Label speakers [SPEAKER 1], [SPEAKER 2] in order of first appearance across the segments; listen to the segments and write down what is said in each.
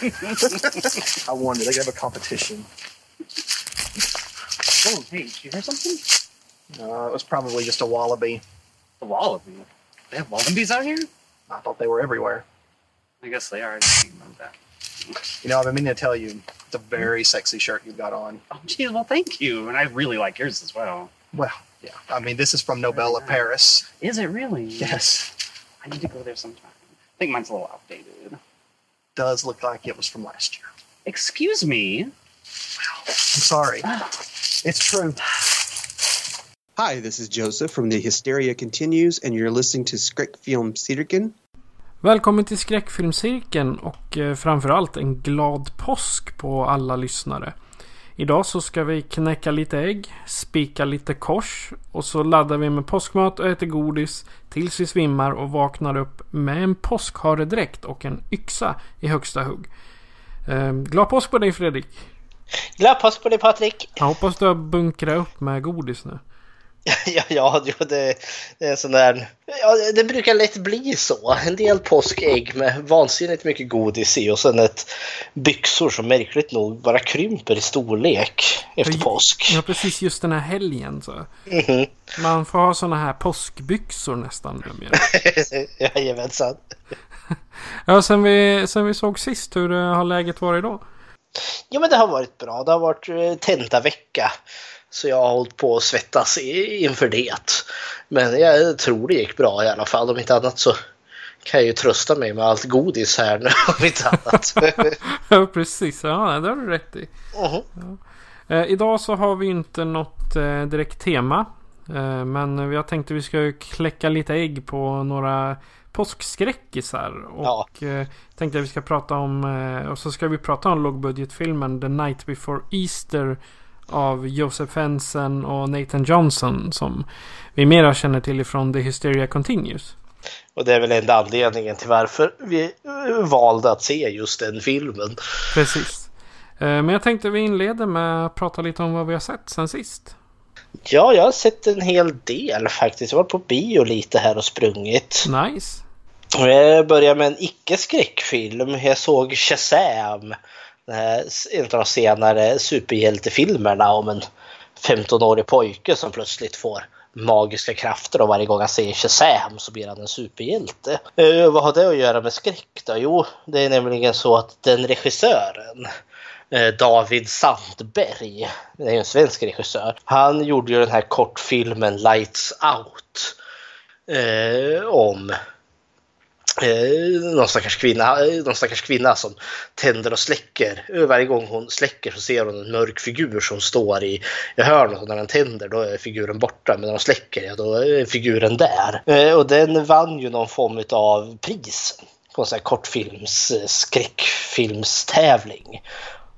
[SPEAKER 1] I won it. I could have a competition.
[SPEAKER 2] Oh, hey, did you hear something?
[SPEAKER 1] Uh, it was probably just a wallaby.
[SPEAKER 2] A wallaby. They have wallabies out here?
[SPEAKER 1] I thought they were everywhere.
[SPEAKER 2] I guess they are. I didn't that.
[SPEAKER 1] You know, I've been meaning to tell you, it's a very sexy shirt you've got on.
[SPEAKER 2] Oh, geez, well, thank you. And I really like yours as well.
[SPEAKER 1] Well, yeah. I mean, this is from Nobel of Paris.
[SPEAKER 2] Is it really?
[SPEAKER 1] Yes.
[SPEAKER 2] I need to go there sometime. I think mine's a little outdated.
[SPEAKER 1] Does look like it was from last year.
[SPEAKER 2] Excuse me.
[SPEAKER 1] I'm sorry. It's true.
[SPEAKER 3] Hi, this is Joseph from The Hysteria Continues and you're listening to Skräckfilm Cirkeln.
[SPEAKER 4] Välkommen till Skräckfilmscirkeln och eh, framförallt en glad påsk på alla lyssnare. Idag så ska vi knäcka lite ägg, spika lite kors och så laddar vi med påskmat och äter godis tills vi svimmar och vaknar upp med en påskharedräkt och en yxa i högsta hugg. Eh, glad påsk på dig Fredrik!
[SPEAKER 5] Glad påsk på dig Patrik!
[SPEAKER 4] Jag hoppas du har bunkrat upp med godis nu.
[SPEAKER 5] Ja, ja det, det är sån där... Ja, det brukar lätt bli så. En del påskägg med vansinnigt mycket godis i och sen ett byxor som märkligt nog bara krymper i storlek efter
[SPEAKER 4] Ja,
[SPEAKER 5] påsk.
[SPEAKER 4] Ja, precis just den här helgen så.
[SPEAKER 5] Mhm.
[SPEAKER 4] Man får ha såna här påskbyxor nästan numera.
[SPEAKER 5] Jajamensan.
[SPEAKER 4] Ja, sen vi, sen vi såg sist, hur eh, har läget varit då?
[SPEAKER 5] Jo, men det har varit bra. Det har varit eh, tentavecka. Så jag har hållit på att svettas inför det. Men jag tror det gick bra i alla fall. Om inte annat så kan jag ju trösta mig med allt godis här nu. Om inte annat.
[SPEAKER 4] Ja, precis. Ja, det har du rätt i.
[SPEAKER 5] Mhm.
[SPEAKER 4] Ja. Eh, idag så har vi inte något eh, direkt tema. Eh, men vi har tänkt att vi ska kläcka lite ägg på några påskskräckisar. Och eh, tänkte att vi ska prata om, eh, och så ska vi prata om lågbudgetfilmen The Night Before Easter av Joseph Henson och Nathan Johnson som vi mera känner till ifrån The Hysteria Continues.
[SPEAKER 5] Och det är väl enda anledningen till varför vi eh, valde att se just den filmen.
[SPEAKER 4] Precis. Eh, Men jag tänkte vi inleder med att prata lite om vad vi har sett sen sist.
[SPEAKER 5] Ja, jag har sett en hel del faktiskt. Jag har varit på bio lite här och sprungit.
[SPEAKER 4] Nice.
[SPEAKER 5] Jag börjar med en icke-skräckfilm. Jag såg Shazam. En av de senare superhjältefilmerna om en 15-årig pojke som plötsligt får magiska krafter och varje gång han säger Shazam så blir han en superhjälte. Eh, vad har det att göra med skräck då? Jo, det är nämligen så att den regissören eh, David Sandberg, det är ju en svensk regissör, han gjorde ju den här kortfilmen Lights Out eh, om eh, någon, stackars kvinna, eh, någon stackars kvinna som tänder och släcker. Eh, varje gång hon släcker så ser hon en mörk figur som står i, i hörnet och när den tänder då är figuren borta men när de släcker ja, då är figuren där. Eh, Och den vann ju någon form av pris på en sån här kortfilms eh, skräckfilmstävling.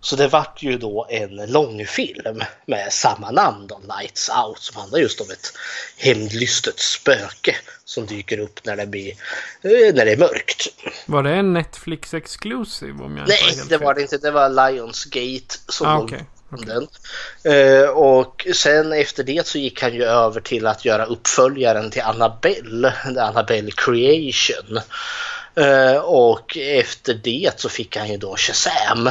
[SPEAKER 5] Så det vart ju då en långfilm med samma namn då, Lights Out, som handlar just om ett hämndlystet spöke som dyker upp när det, blir, eh, när det är mörkt.
[SPEAKER 4] Var det en Netflix exclusive om jag
[SPEAKER 5] Nej, det
[SPEAKER 4] fel?
[SPEAKER 5] var det inte. Det var Lionsgate som
[SPEAKER 4] Ah,
[SPEAKER 5] bakom den. Eh, och sen efter det så gick han ju över till att göra uppföljaren till Annabelle, Annabelle Creation. Eh, och efter det så fick han ju då Shazam.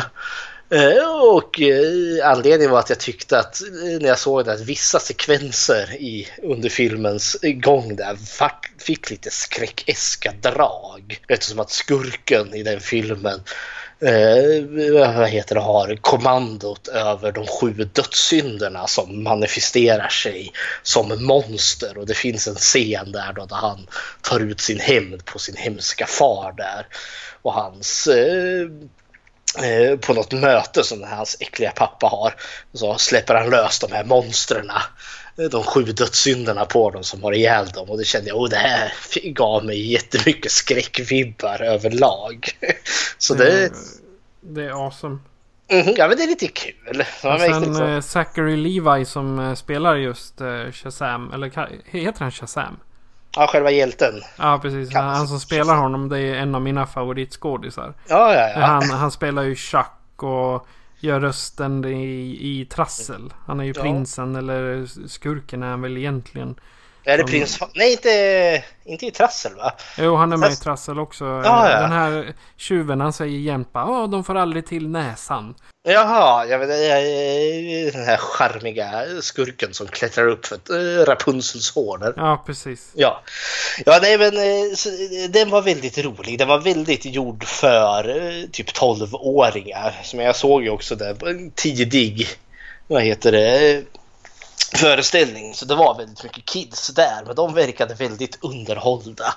[SPEAKER 5] Eh, och eh, anledningen var att jag tyckte att eh, när jag såg det att vissa sekvenser i, under filmens gång där fick lite skräckeska drag. Eftersom att skurken i den filmen eh, vad heter det, har kommandot över de sju dödssynderna som manifesterar sig som monster. Och det finns en scen där då, där han tar ut sin hämnd på sin hemska far där. Och hans eh, på något möte som hans äckliga pappa har så släpper han lös de här monstren de sju dödssynderna på dem som har ihjäl dem och det kände jag, och det här gav mig jättemycket skräckvibbar överlag. Så det...
[SPEAKER 4] Mm, det är awesome.
[SPEAKER 5] Mm, ja men det är lite kul.
[SPEAKER 4] Och sen äh, Zachary Levi som spelar just Shazam, eller heter han Shazam?
[SPEAKER 5] Ja, själva hjälten.
[SPEAKER 4] Ja, precis. Han, han som spelar honom det är en av mina favoritskådisar.
[SPEAKER 5] Ja, ja, ja.
[SPEAKER 4] Han, han spelar ju Chuck och gör rösten i, i Trassel. Han är ju ja. prinsen eller skurken är han väl egentligen.
[SPEAKER 5] Är det prins? Nej, inte, inte i Trassel va?
[SPEAKER 4] Jo, han är med i Trassel också. Ja, ja. Den här tjuven han säger jämt bara de får aldrig till näsan.
[SPEAKER 5] Jaha, jag vet, den här charmiga skurken som klättrar upp för äh, Rapunzels hår.
[SPEAKER 4] Ja, precis.
[SPEAKER 5] Ja. ja, nej men eh, den var väldigt rolig. Den var väldigt gjord för eh, typ 12-åringar. Som jag såg ju också den tidig, vad heter det, föreställning så det var väldigt mycket kids där men de verkade väldigt underhållda.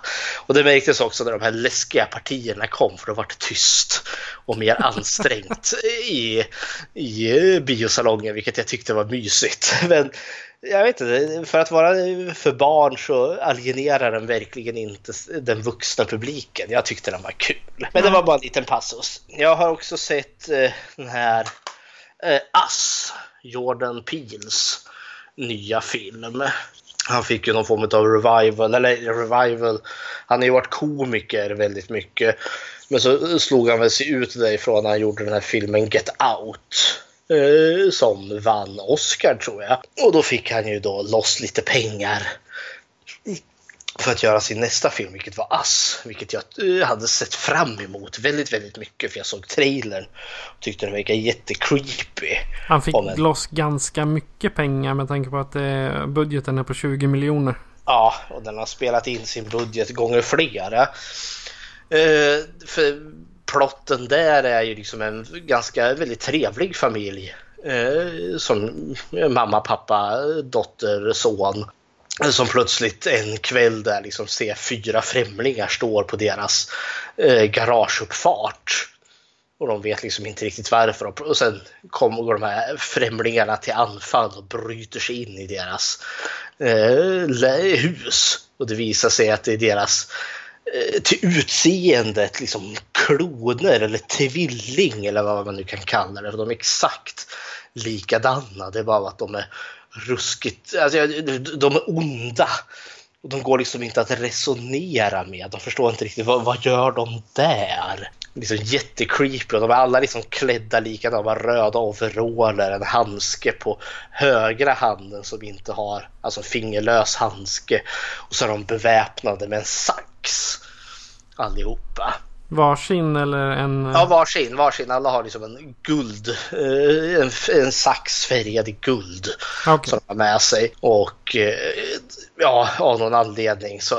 [SPEAKER 5] Och det märktes också när de här läskiga partierna kom för då var det tyst och mer ansträngt i, i biosalongen vilket jag tyckte var mysigt. Men jag vet inte, för att vara för barn så alienerar den verkligen inte den vuxna publiken. Jag tyckte den var kul. Men det var bara en liten passus. Jag har också sett eh, den här eh, Ass, Jordan Peels nya film. Han fick ju någon form av revival, eller revival. Han har ju varit komiker väldigt mycket. Men så slog han väl sig ut därifrån när han gjorde den här filmen Get Out. Eh, som vann Oscar tror jag. Och då fick han ju då loss lite pengar för att göra sin nästa film, vilket var Ass. Vilket jag eh, hade sett fram emot väldigt, väldigt mycket för jag såg trailern och tyckte den verkade jättecreepy.
[SPEAKER 4] Han fick en... loss ganska mycket pengar med tanke på att eh, budgeten är på 20 miljoner.
[SPEAKER 5] Ja, och den har spelat in sin budget gånger flera. Eh, för plotten där är ju liksom en ganska väldigt trevlig familj. Eh, som mamma, pappa, dotter, son som plötsligt en kväll där liksom ser fyra främlingar står på deras eh, garageuppfart. Och de vet liksom inte riktigt varför. Och sen kommer de här främlingarna till anfall och bryter sig in i deras eh, hus. Och det visar sig att det är deras eh, till utseendet liksom kloner eller tvilling eller vad man nu kan kalla det. För de är exakt likadana. Det är bara att de är ruskigt, alltså, de är onda. Och de går liksom inte att resonera med. De förstår inte riktigt vad, vad gör de där? Liksom jättecreepy. De är alla liksom klädda likadant. De har röda overaller, en handske på högra handen som inte har, alltså fingerlös handske. Och så är de beväpnade med en sax allihopa.
[SPEAKER 4] Varsin eller en?
[SPEAKER 5] Ja, varsin. varsin. Alla har liksom en guld, eh, en, en sax färgad i guld okay. som de har med sig. Och eh, ja, av någon anledning så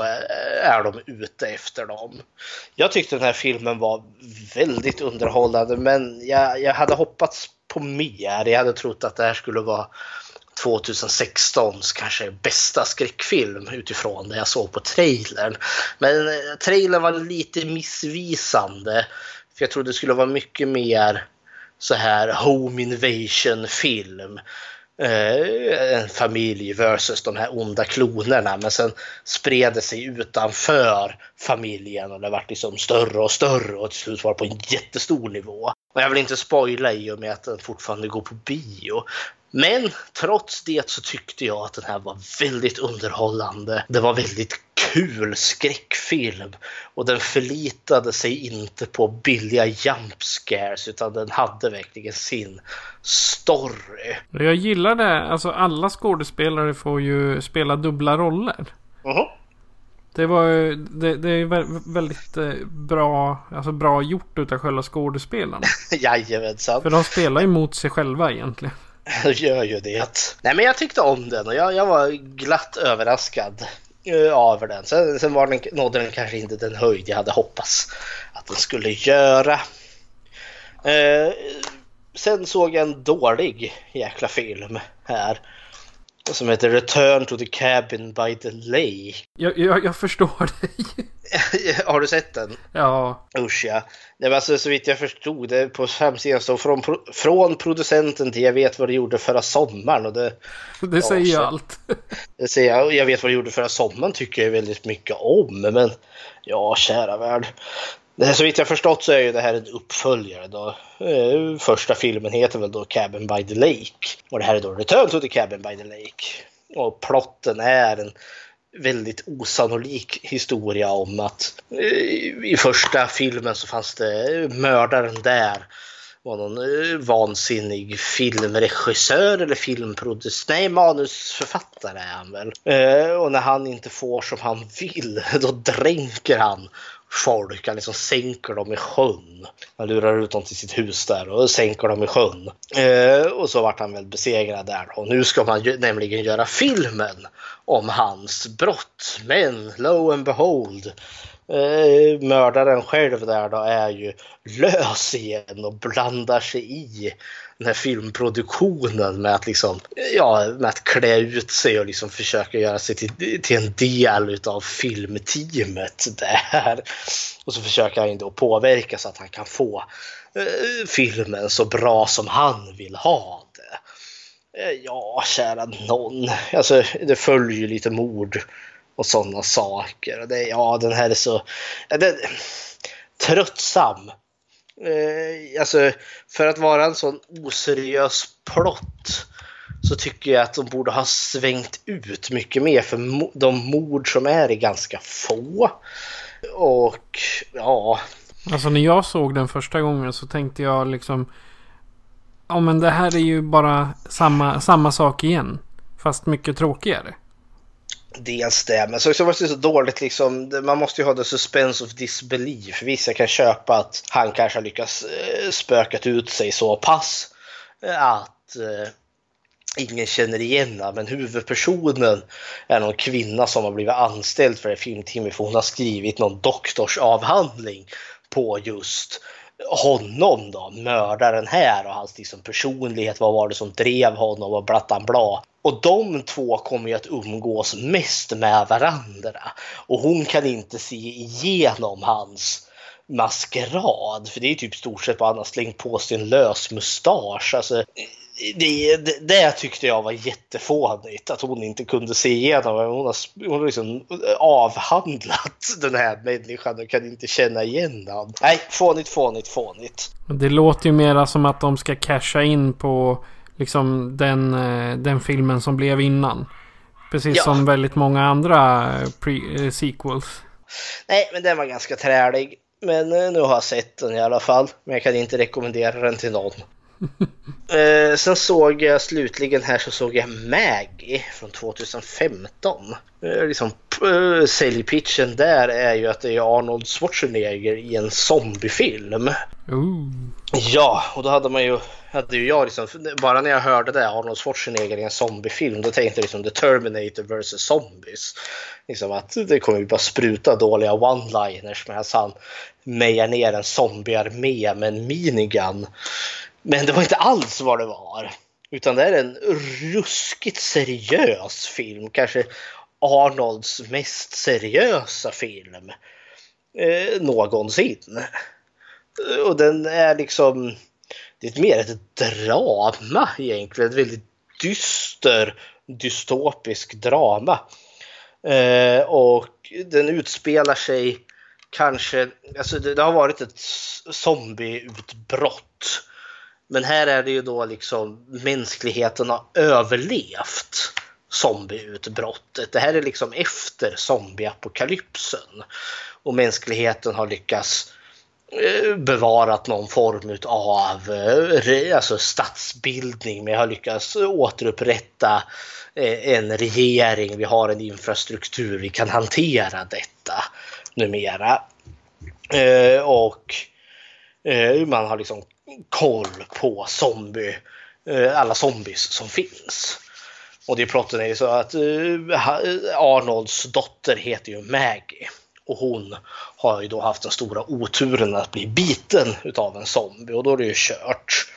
[SPEAKER 5] är de ute efter dem. Jag tyckte den här filmen var väldigt underhållande men jag, jag hade hoppats på mer. Jag hade trott att det här skulle vara 2016s kanske bästa skräckfilm utifrån det jag såg på trailern. Men eh, trailern var lite missvisande. För jag trodde det skulle vara mycket mer så här home invasion film. Eh, en familj versus de här onda klonerna. Men sen spred det sig utanför familjen och det vart liksom större och större och till slut var det på en jättestor nivå. Och jag vill inte spoila i och med att den fortfarande går på bio. Men trots det så tyckte jag att den här var väldigt underhållande. Det var väldigt kul skräckfilm och den förlitade sig inte på billiga jump scares utan den hade verkligen sin story.
[SPEAKER 4] Jag gillar det. Alltså alla skådespelare får ju spela dubbla roller. Uh -huh. Det var det, det är väldigt eh, bra, alltså bra gjort utav själva skådespelarna.
[SPEAKER 5] Jajamensan.
[SPEAKER 4] För de spelar ju mot sig själva egentligen.
[SPEAKER 5] gör ju det. Nej men jag tyckte om den och jag, jag var glatt överraskad eh, över den. Sen, sen var den, nådde den kanske inte den höjd jag hade hoppats att den skulle göra. Eh, sen såg jag en dålig jäkla film här. Som heter Return to the Cabin by the Lake.
[SPEAKER 4] Jag, jag, jag förstår dig.
[SPEAKER 5] Har du sett den?
[SPEAKER 4] Ja.
[SPEAKER 5] Usch ja. Det var alltså, så vitt jag förstod det på hemsidan står från, från producenten till jag vet vad du gjorde förra sommaren. Och det,
[SPEAKER 4] det säger ju allt.
[SPEAKER 5] Det säger jag, jag vet vad du gjorde förra sommaren tycker jag väldigt mycket om. Men ja, kära värld. Det här, så vitt jag förstått så är ju det här en uppföljare då. Eh, första filmen heter väl då Cabin by the Lake. Och det här är då Return to the Cabin by the Lake. Och plotten är en väldigt osannolik historia om att eh, i första filmen så fanns det mördaren där var någon eh, vansinnig filmregissör eller filmproducent. Nej, manusförfattare är han väl. och när han inte får som han vill, då dränker han folk. Han liksom sänker dem i sjön. Han lurar ut dem till sitt hus där och sänker dem i sjön. Eh, och så vart han väl besegrad där. Och nu ska man ju, nämligen göra filmen om hans brott. Men lo and behold eh, mördaren själv där då är ju lös igen och blandar sig i den här filmproduktionen med att liksom, ja, med att klä ut sig och liksom försöka göra sig till, till en del utav filmteamet där. Och så försöker han då påverka så att han kan få eh, filmen så bra som han vill ha det. Eh, ja, kära någon. Alltså, det följer ju lite mord och sådana saker. Det, ja, den här är så... Ja, det, tröttsam eh, alltså för att vara en sån oseriös plott så tycker jag att de borde ha svängt ut mycket mer för de mord som är är ganska få. Och ja.
[SPEAKER 4] Alltså när jag såg den första gången så tänkte jag liksom. Ja men det här är ju bara samma, samma sak igen. Fast mycket tråkigare.
[SPEAKER 5] Dels det, men så, var det så dåligt liksom. Man måste ju ha the suspense of disbelief. Vissa kan köpa att han kanske har lyckats eh, spökat ut sig så pass eh, att eh, ingen känner igen honom. Men huvudpersonen är någon kvinna som har blivit anställd för filmteamet för hon har skrivit någon doktorsavhandling på just honom då, mördaren här och hans liksom personlighet. Vad var det som drev honom och blattan bla. Och de två kommer ju att umgås mest med varandra. Och hon kan inte se igenom hans maskerad. För det är typ stort sett bara han har slängt på sig en lös mustasch. Alltså, det, det, det, tyckte jag var jättefånigt att hon inte kunde se igenom. Hon har, hon har liksom avhandlat den här människan och kan inte känna igen honom. Nej, fånigt, fånigt, fånigt.
[SPEAKER 4] Det låter ju mera som att de ska casha in på liksom den, eh, den filmen som blev innan. Precis ja. som väldigt många andra eh, pre- eh, sequels.
[SPEAKER 5] Nej, men den var ganska trälig. Men nu har jag sett den i alla fall. Men jag kan inte rekommendera den till någon. eh, sen såg jag slutligen här så såg jag Maggie från 2015. Eh, liksom, eh, säljpitchen där är ju att det är Arnold Schwarzenegger i en zombiefilm.
[SPEAKER 4] Ooh.
[SPEAKER 5] Ja, och då hade man ju, hade ju jag liksom, bara när jag hörde det, Arnold Schwarzenegger i en zombiefilm, då tänkte jag liksom The Terminator vs Zombies. Liksom att det kommer ju bara spruta dåliga one-liners medan han mejar ner en zombiearmé med en minigun. Men det var inte alls vad det var. Utan det är en ruskigt seriös film. Kanske Arnolds mest seriösa film eh, någonsin. Och den är liksom... Det är mer ett drama egentligen. Ett väldigt dyster dystopisk drama. Eh, och den utspelar sig kanske... Alltså det, det har varit ett zombieutbrott men här är det ju då liksom mänskligheten har överlevt zombieutbrottet. Det här är liksom efter zombieapokalypsen. Och mänskligheten har lyckats eh, bevarat någon form av eh, alltså statsbildning. Vi har lyckats återupprätta eh, en regering. Vi har en infrastruktur. Vi kan hantera detta numera. Och man har liksom koll på zombie, eh, alla zombies som finns. Och det plotten är ju så att eh, eh, Arnolds dotter heter ju Maggie. Och hon har ju då haft den stora oturen att bli biten utav en zombie och då är det ju kört.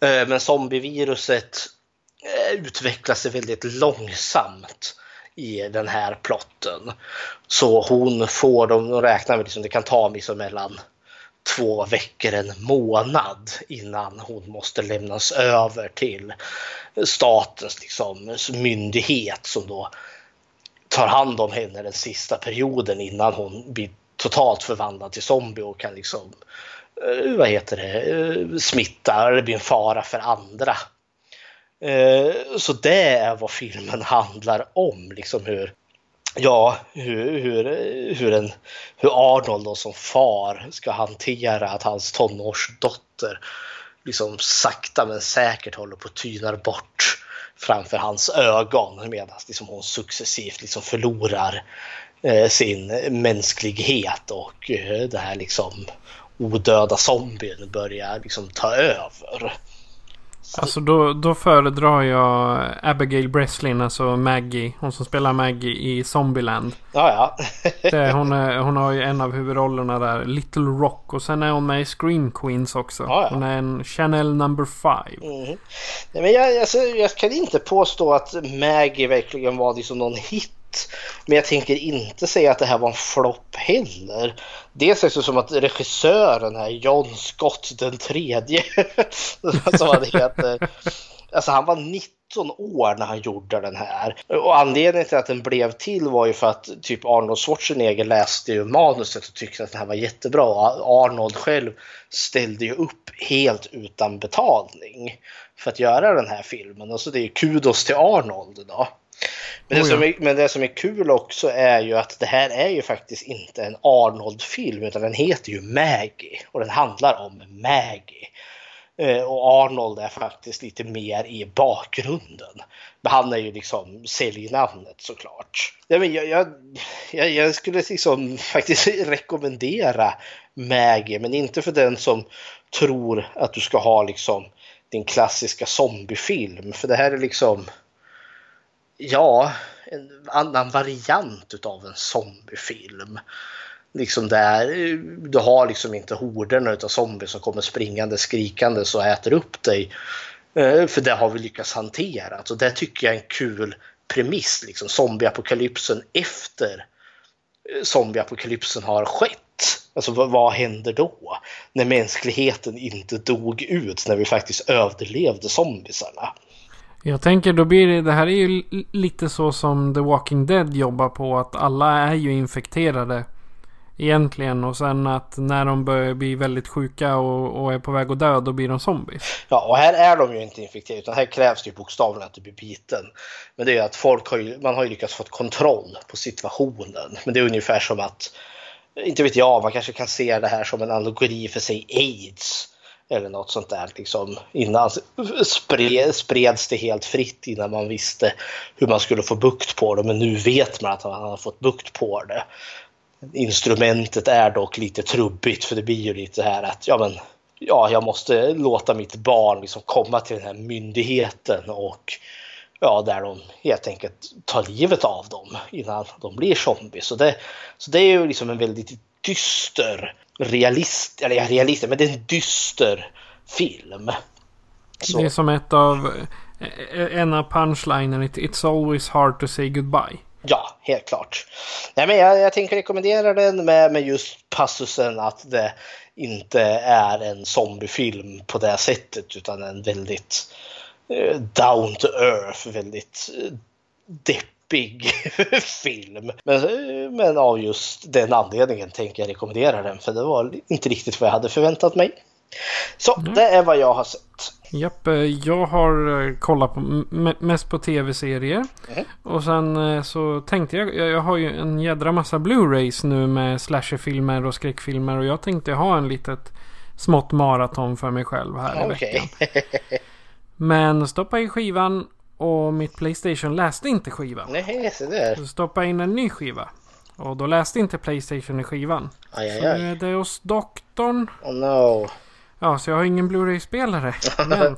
[SPEAKER 5] Men zombieviruset utvecklar sig väldigt långsamt i den här plotten. Så hon får, de räknar med liksom, det kan ta liksom mellan två veckor, en månad innan hon måste lämnas över till statens liksom, myndighet som då tar hand om henne den sista perioden innan hon blir totalt förvandlad till zombie och kan liksom, eh, vad heter det, eh, smitta eller bli en fara för andra. Eh, så det är vad filmen handlar om, liksom hur Ja, hur, hur, hur, en, hur Arnold då som far ska hantera att hans tonårsdotter liksom sakta men säkert håller på att tyna bort framför hans ögon medan liksom hon successivt liksom förlorar eh, sin mänsklighet och eh, det här liksom odöda zombien börjar liksom ta över.
[SPEAKER 4] Alltså då, då föredrar jag Abigail Breslin, alltså Maggie. Hon som spelar Maggie i Zombieland.
[SPEAKER 5] Ja, ja.
[SPEAKER 4] det, hon, är, hon har ju en av huvudrollerna där, Little Rock. Och sen är hon med i Scream Queens också. Ja, ja. Hon är en Chanel number five.
[SPEAKER 5] Mm. Nej, men jag, alltså, jag kan inte påstå att Maggie verkligen var liksom någon hit men jag tänker inte säga att det här var en flopp heller. Dels är det som att regissören här, John Scott den tredje, som han heter, alltså han var 19 år när han gjorde den här. Och anledningen till att den blev till var ju för att typ Arnold Schwarzenegger läste ju manuset och tyckte att den här var jättebra. Arnold själv ställde ju upp helt utan betalning för att göra den här filmen. Och så det är ju kudos till Arnold då. Men det, oh ja. som är, men det som är kul också är ju att det här är ju faktiskt inte en Arnold-film utan den heter ju Maggie och den handlar om Maggie. Eh, och Arnold är faktiskt lite mer i bakgrunden. Men han är ju liksom säljnamnet såklart. Jag, jag, jag, jag skulle liksom faktiskt rekommendera Maggie men inte för den som tror att du ska ha liksom din klassiska zombiefilm. För det här är liksom ja, en annan variant utav en zombiefilm. Liksom där du har liksom inte horderna utav zombies som kommer springande skrikande och äter upp dig. Eh, för det har vi lyckats hantera. Så det tycker jag är en kul premiss, liksom zombieapokalypsen efter eh, zombieapokalypsen har skett. Alltså vad, vad händer då? När mänskligheten inte dog ut, när vi faktiskt överlevde zombisarna.
[SPEAKER 4] Jag tänker då blir det, det här är ju lite så som The Walking Dead jobbar på. Att alla är ju infekterade. Egentligen och sen att när de börjar bli väldigt sjuka och, och är på väg att dö då blir de zombies.
[SPEAKER 5] Ja och här är de ju inte infekterade utan här krävs det ju bokstavligen att du blir biten. Men det är ju att folk har ju, man har ju lyckats få kontroll på situationen. Men det är ungefär som att, inte vet jag, man kanske kan se det här som en allegori för sig aids eller något sånt där. Liksom. Innan spred, spreds det helt fritt innan man visste hur man skulle få bukt på det. Men nu vet man att man har fått bukt på det. Instrumentet är dock lite trubbigt för det blir ju lite här att ja, men, ja, jag måste låta mitt barn liksom komma till den här myndigheten och ja, där de helt enkelt tar livet av dem innan de blir zombies. Så det, så det är ju liksom en väldigt dyster realist, eller ja, realist, men det är en dyster film.
[SPEAKER 4] Så. Det är som ett av, en av punchlinen, It's always hard to say goodbye.
[SPEAKER 5] Ja, helt klart. Nej, men jag, jag tänker rekommendera den med, med just passusen att det inte är en zombiefilm på det sättet utan en väldigt eh, down to earth, väldigt eh, deppig film. Men, men av just den anledningen tänker jag rekommendera den för det var inte riktigt vad jag hade förväntat mig. Så mm. det är vad jag har sett.
[SPEAKER 4] Japp, eh, jag har eh, kollat på, mest på tv-serier. Mm. Och sen eh, så tänkte jag, jag har ju en jädra massa Blu-rays nu med slasherfilmer och skräckfilmer. Och jag tänkte ha en litet smått maraton för mig själv här i okay. veckan. Men stoppa i skivan och mitt Playstation läste inte skivan.
[SPEAKER 5] Nej, så där.
[SPEAKER 4] Så stoppade in en ny skiva. Och då läste inte Playstation i skivan.
[SPEAKER 5] Aj, aj,
[SPEAKER 4] så nu är det hos doktorn.
[SPEAKER 5] Oh no.
[SPEAKER 4] Ja, så jag har ingen Blu-ray-spelare. Men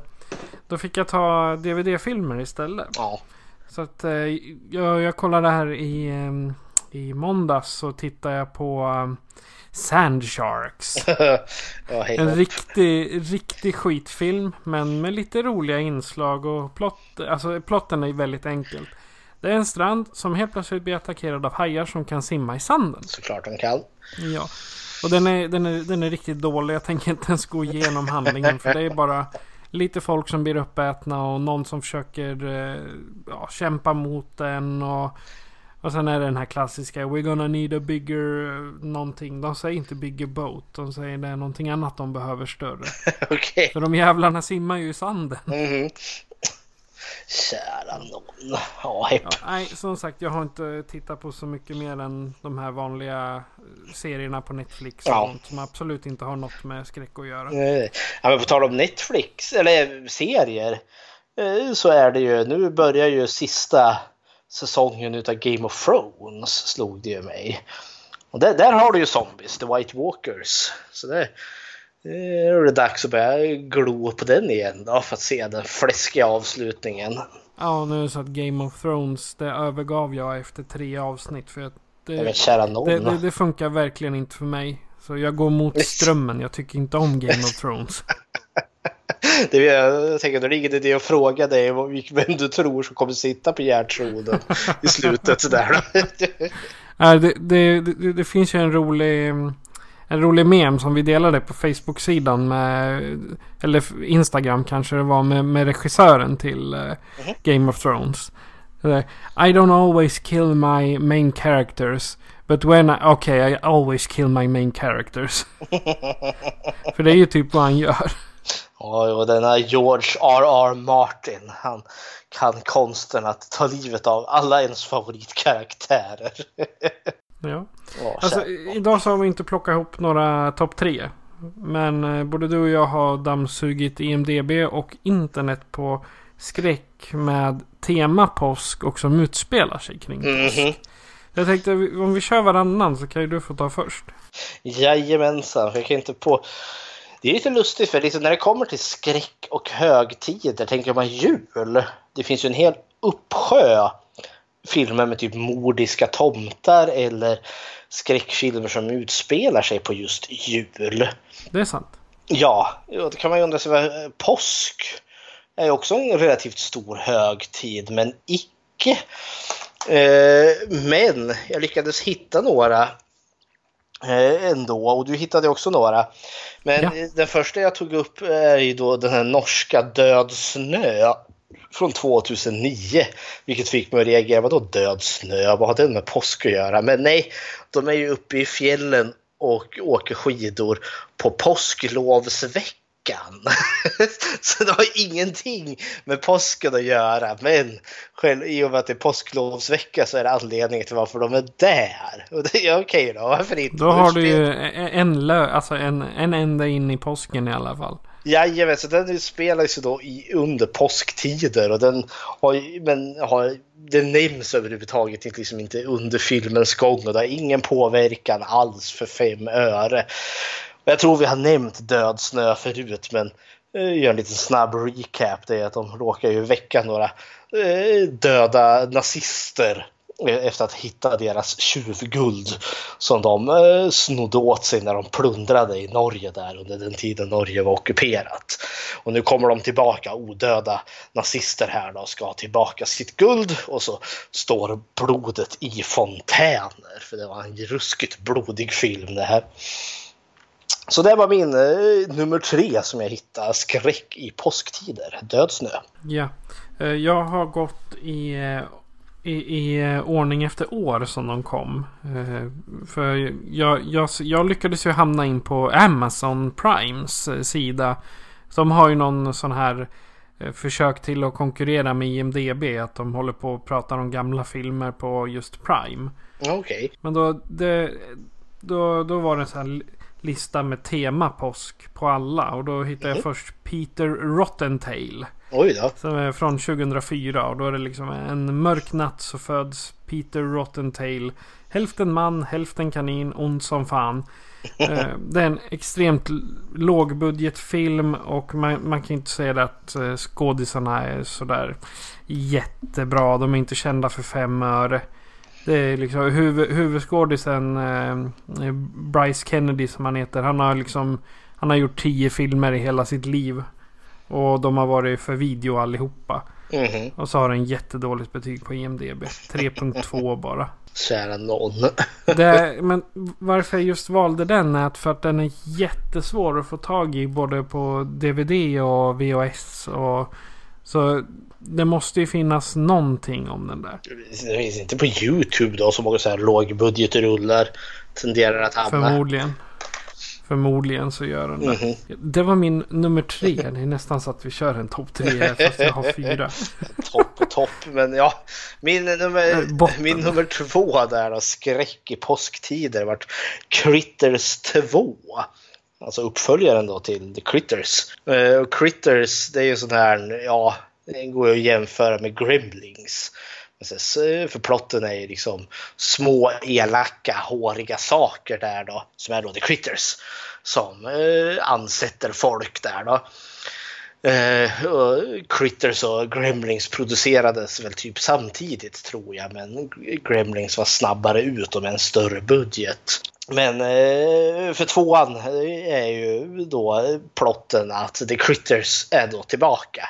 [SPEAKER 4] då fick jag ta DVD-filmer istället.
[SPEAKER 5] Ja.
[SPEAKER 4] Så att eh, jag, jag kollade här i eh, i måndags så tittade jag på Sand Sharks.
[SPEAKER 5] ja, hej
[SPEAKER 4] En riktig, riktig skitfilm men med lite roliga inslag och plott, alltså plotten är väldigt enkel. Det är en strand som helt plötsligt blir attackerad av hajar som kan simma i sanden.
[SPEAKER 5] Såklart de kan.
[SPEAKER 4] Ja. Och den är, den, är, den är riktigt dålig. Jag tänker inte ens gå igenom handlingen. För det är bara lite folk som blir uppätna och någon som försöker eh, ja, kämpa mot den. Och, och sen är det den här klassiska We're gonna need a bigger någonting. De säger inte bigger boat. De säger det är någonting annat de behöver större.
[SPEAKER 5] Okej.
[SPEAKER 4] För de jävlarna simmar ju i sanden.
[SPEAKER 5] Mhm. Kära någon. Ja,
[SPEAKER 4] nej, som sagt, jag har inte tittat på så mycket mer än de här vanliga eh, serierna på Netflix. och
[SPEAKER 5] Ja.
[SPEAKER 4] sånt Som absolut inte har något med skräck att göra.
[SPEAKER 5] Eh, Ja, men på tal om Netflix, eller serier, eh, så är det ju, nu börjar ju sista säsongen utav Game of Thrones, slog det ju mig. Och där, där har du ju zombies, The White Walkers. Så det, det är det dags att börja glo på den igen då, för att se den fläskiga avslutningen.
[SPEAKER 4] Ja, nu är det så att Game of Thrones, det övergav jag efter tre avsnitt. För att det,
[SPEAKER 5] kära någon.
[SPEAKER 4] det, det, det funkar verkligen inte för mig. Så jag går mot strömmen. Jag tycker inte om Game of Thrones.
[SPEAKER 5] Det är, jag tänker, då är det ingen idé att fråga dig vem du tror som kommer sitta på järntronen i slutet där.
[SPEAKER 4] Nej, det, det, det, det finns ju en rolig, en rolig mem som vi delade på Facebook-sidan med, eller Instagram kanske det var, med, med regissören till eh, Game of Thrones. Eh, I don't always kill my main characters. But when I, okay, I always kill my main characters. För det är ju typ vad han gör.
[SPEAKER 5] Ja, och denna George R.R. Martin, han kan konsten att ta livet av alla ens favoritkaraktärer.
[SPEAKER 4] Ja. Alltså, idag så har vi inte plockat ihop några topp tre. Men eh, både du och jag har dammsugit IMDB och internet på skräck med tema påsk och som utspelar sig kring påsk.
[SPEAKER 5] Mhm.
[SPEAKER 4] Jag tänkte om vi kör varannan så kan ju du få ta först.
[SPEAKER 5] Jajamensan, för jag kan inte på... Det är lite lustigt för liksom när det kommer till skräck och högtider tänker man jul. Det finns ju en hel uppsjö filmer med typ mordiska tomtar eller skräckfilmer som utspelar sig på just jul.
[SPEAKER 4] Det är sant.
[SPEAKER 5] Ja, då kan man ju undra sig vad påsk är också en relativt stor högtid, men icke. Eh, men jag lyckades hitta några ändå och du hittade också några. Men
[SPEAKER 4] Ja.
[SPEAKER 5] eh, den första jag tog upp är ju då den här norska Död snö från 2009. Vilket fick mig att reagera, vadå död snö? Vad har den med påsk att göra? Men nej, de är ju uppe i fjällen och åker skidor på påsklovsveckan. så det har ingenting med påsken att göra. Men själv, i och med att det är påsklovsvecka så är det anledningen till varför de är där. Och det är okej då, varför inte?
[SPEAKER 4] Då har du ju en, lö, alltså en, en ända in i påsken i alla fall.
[SPEAKER 5] Jajamän, så den spelas ju då i, under påsktider och den har, men har, den nämns överhuvudtaget inte, liksom inte under filmens gång och det har ingen påverkan alls för fem öre. Jag tror vi har nämnt Död snö förut men eh, gör en liten snabb recap. Det är att de råkar ju väcka några eh, döda nazister eh, efter att hitta deras tjuvguld som de snodde åt sig när de plundrade i Norge där under den tiden Norge var ockuperat. Och nu kommer de tillbaka, odöda nazister här då, och ska ha tillbaka sitt guld och så står blodet i fontäner. För det var en ruskigt blodig film det här. Så det var min eh, nummer tre som jag hittade, skräck i påsktider, Död snö.
[SPEAKER 4] Ja. Eh, Jag har gått i, eh, i, i eh, ordning efter år som de kom. För jag, jag, jag lyckades ju hamna in på Amazon Primes sida. De har ju någon sån här försök till att konkurrera med IMDB. Att de håller på och pratar om gamla filmer på just Prime.
[SPEAKER 5] Okej.
[SPEAKER 4] Men då, det, då, då var det sån här lista med tema påsk på alla. Och då hittade jag först Peter Rottentail.
[SPEAKER 5] Oj då.
[SPEAKER 4] Som är från 2004 och då är det liksom en mörk natt så föds Peter Rottentail. Hälften man, hälften kanin, ond som fan. Eh, det är en extremt lågbudgetfilm och man, man kan inte säga det att eh, skådisarna är sådär jättebra. De är inte kända för fem öre. Det är liksom huvud, huvudskådisen eh, Bryce Kennedy som han heter. Han har liksom Han har gjort tio filmer i hela sitt liv. Och de har varit för video allihopa.
[SPEAKER 5] Mhm.
[SPEAKER 4] Och så har den jättedåligt betyg på IMDB. 3.2 bara.
[SPEAKER 5] Kära någon.
[SPEAKER 4] Det, men varför jag just valde den är att för att den är jättesvår att få tag i både på DVD och VHS. Och, så det måste ju finnas någonting om den där.
[SPEAKER 5] Det finns inte på Youtube då så många så här lågbudgetrullar tenderar att hamna.
[SPEAKER 4] Förmodligen. Förmodligen så gör den det.
[SPEAKER 5] Mhm.
[SPEAKER 4] Det var min nummer tre. Det är nästan så att vi kör en topp tre fast jag har fyra.
[SPEAKER 5] Topp och topp. Men ja, min nummer,
[SPEAKER 4] botten.
[SPEAKER 5] min nummer två där då, skräck i påsktider, vart Critters 2. Alltså uppföljaren då till The Critters. Och Critters, det är ju sån här, ja, det går ju att jämföra med Gremlings. För plotten är ju liksom små elaka håriga saker där då som är då The Critters som eh, ansätter folk där då. Eh, och Critters och Gremlings producerades väl typ samtidigt tror jag men Gremlings var snabbare ut och med en större budget. Men eh, för tvåan eh, är ju då plotten att The Critters är då tillbaka.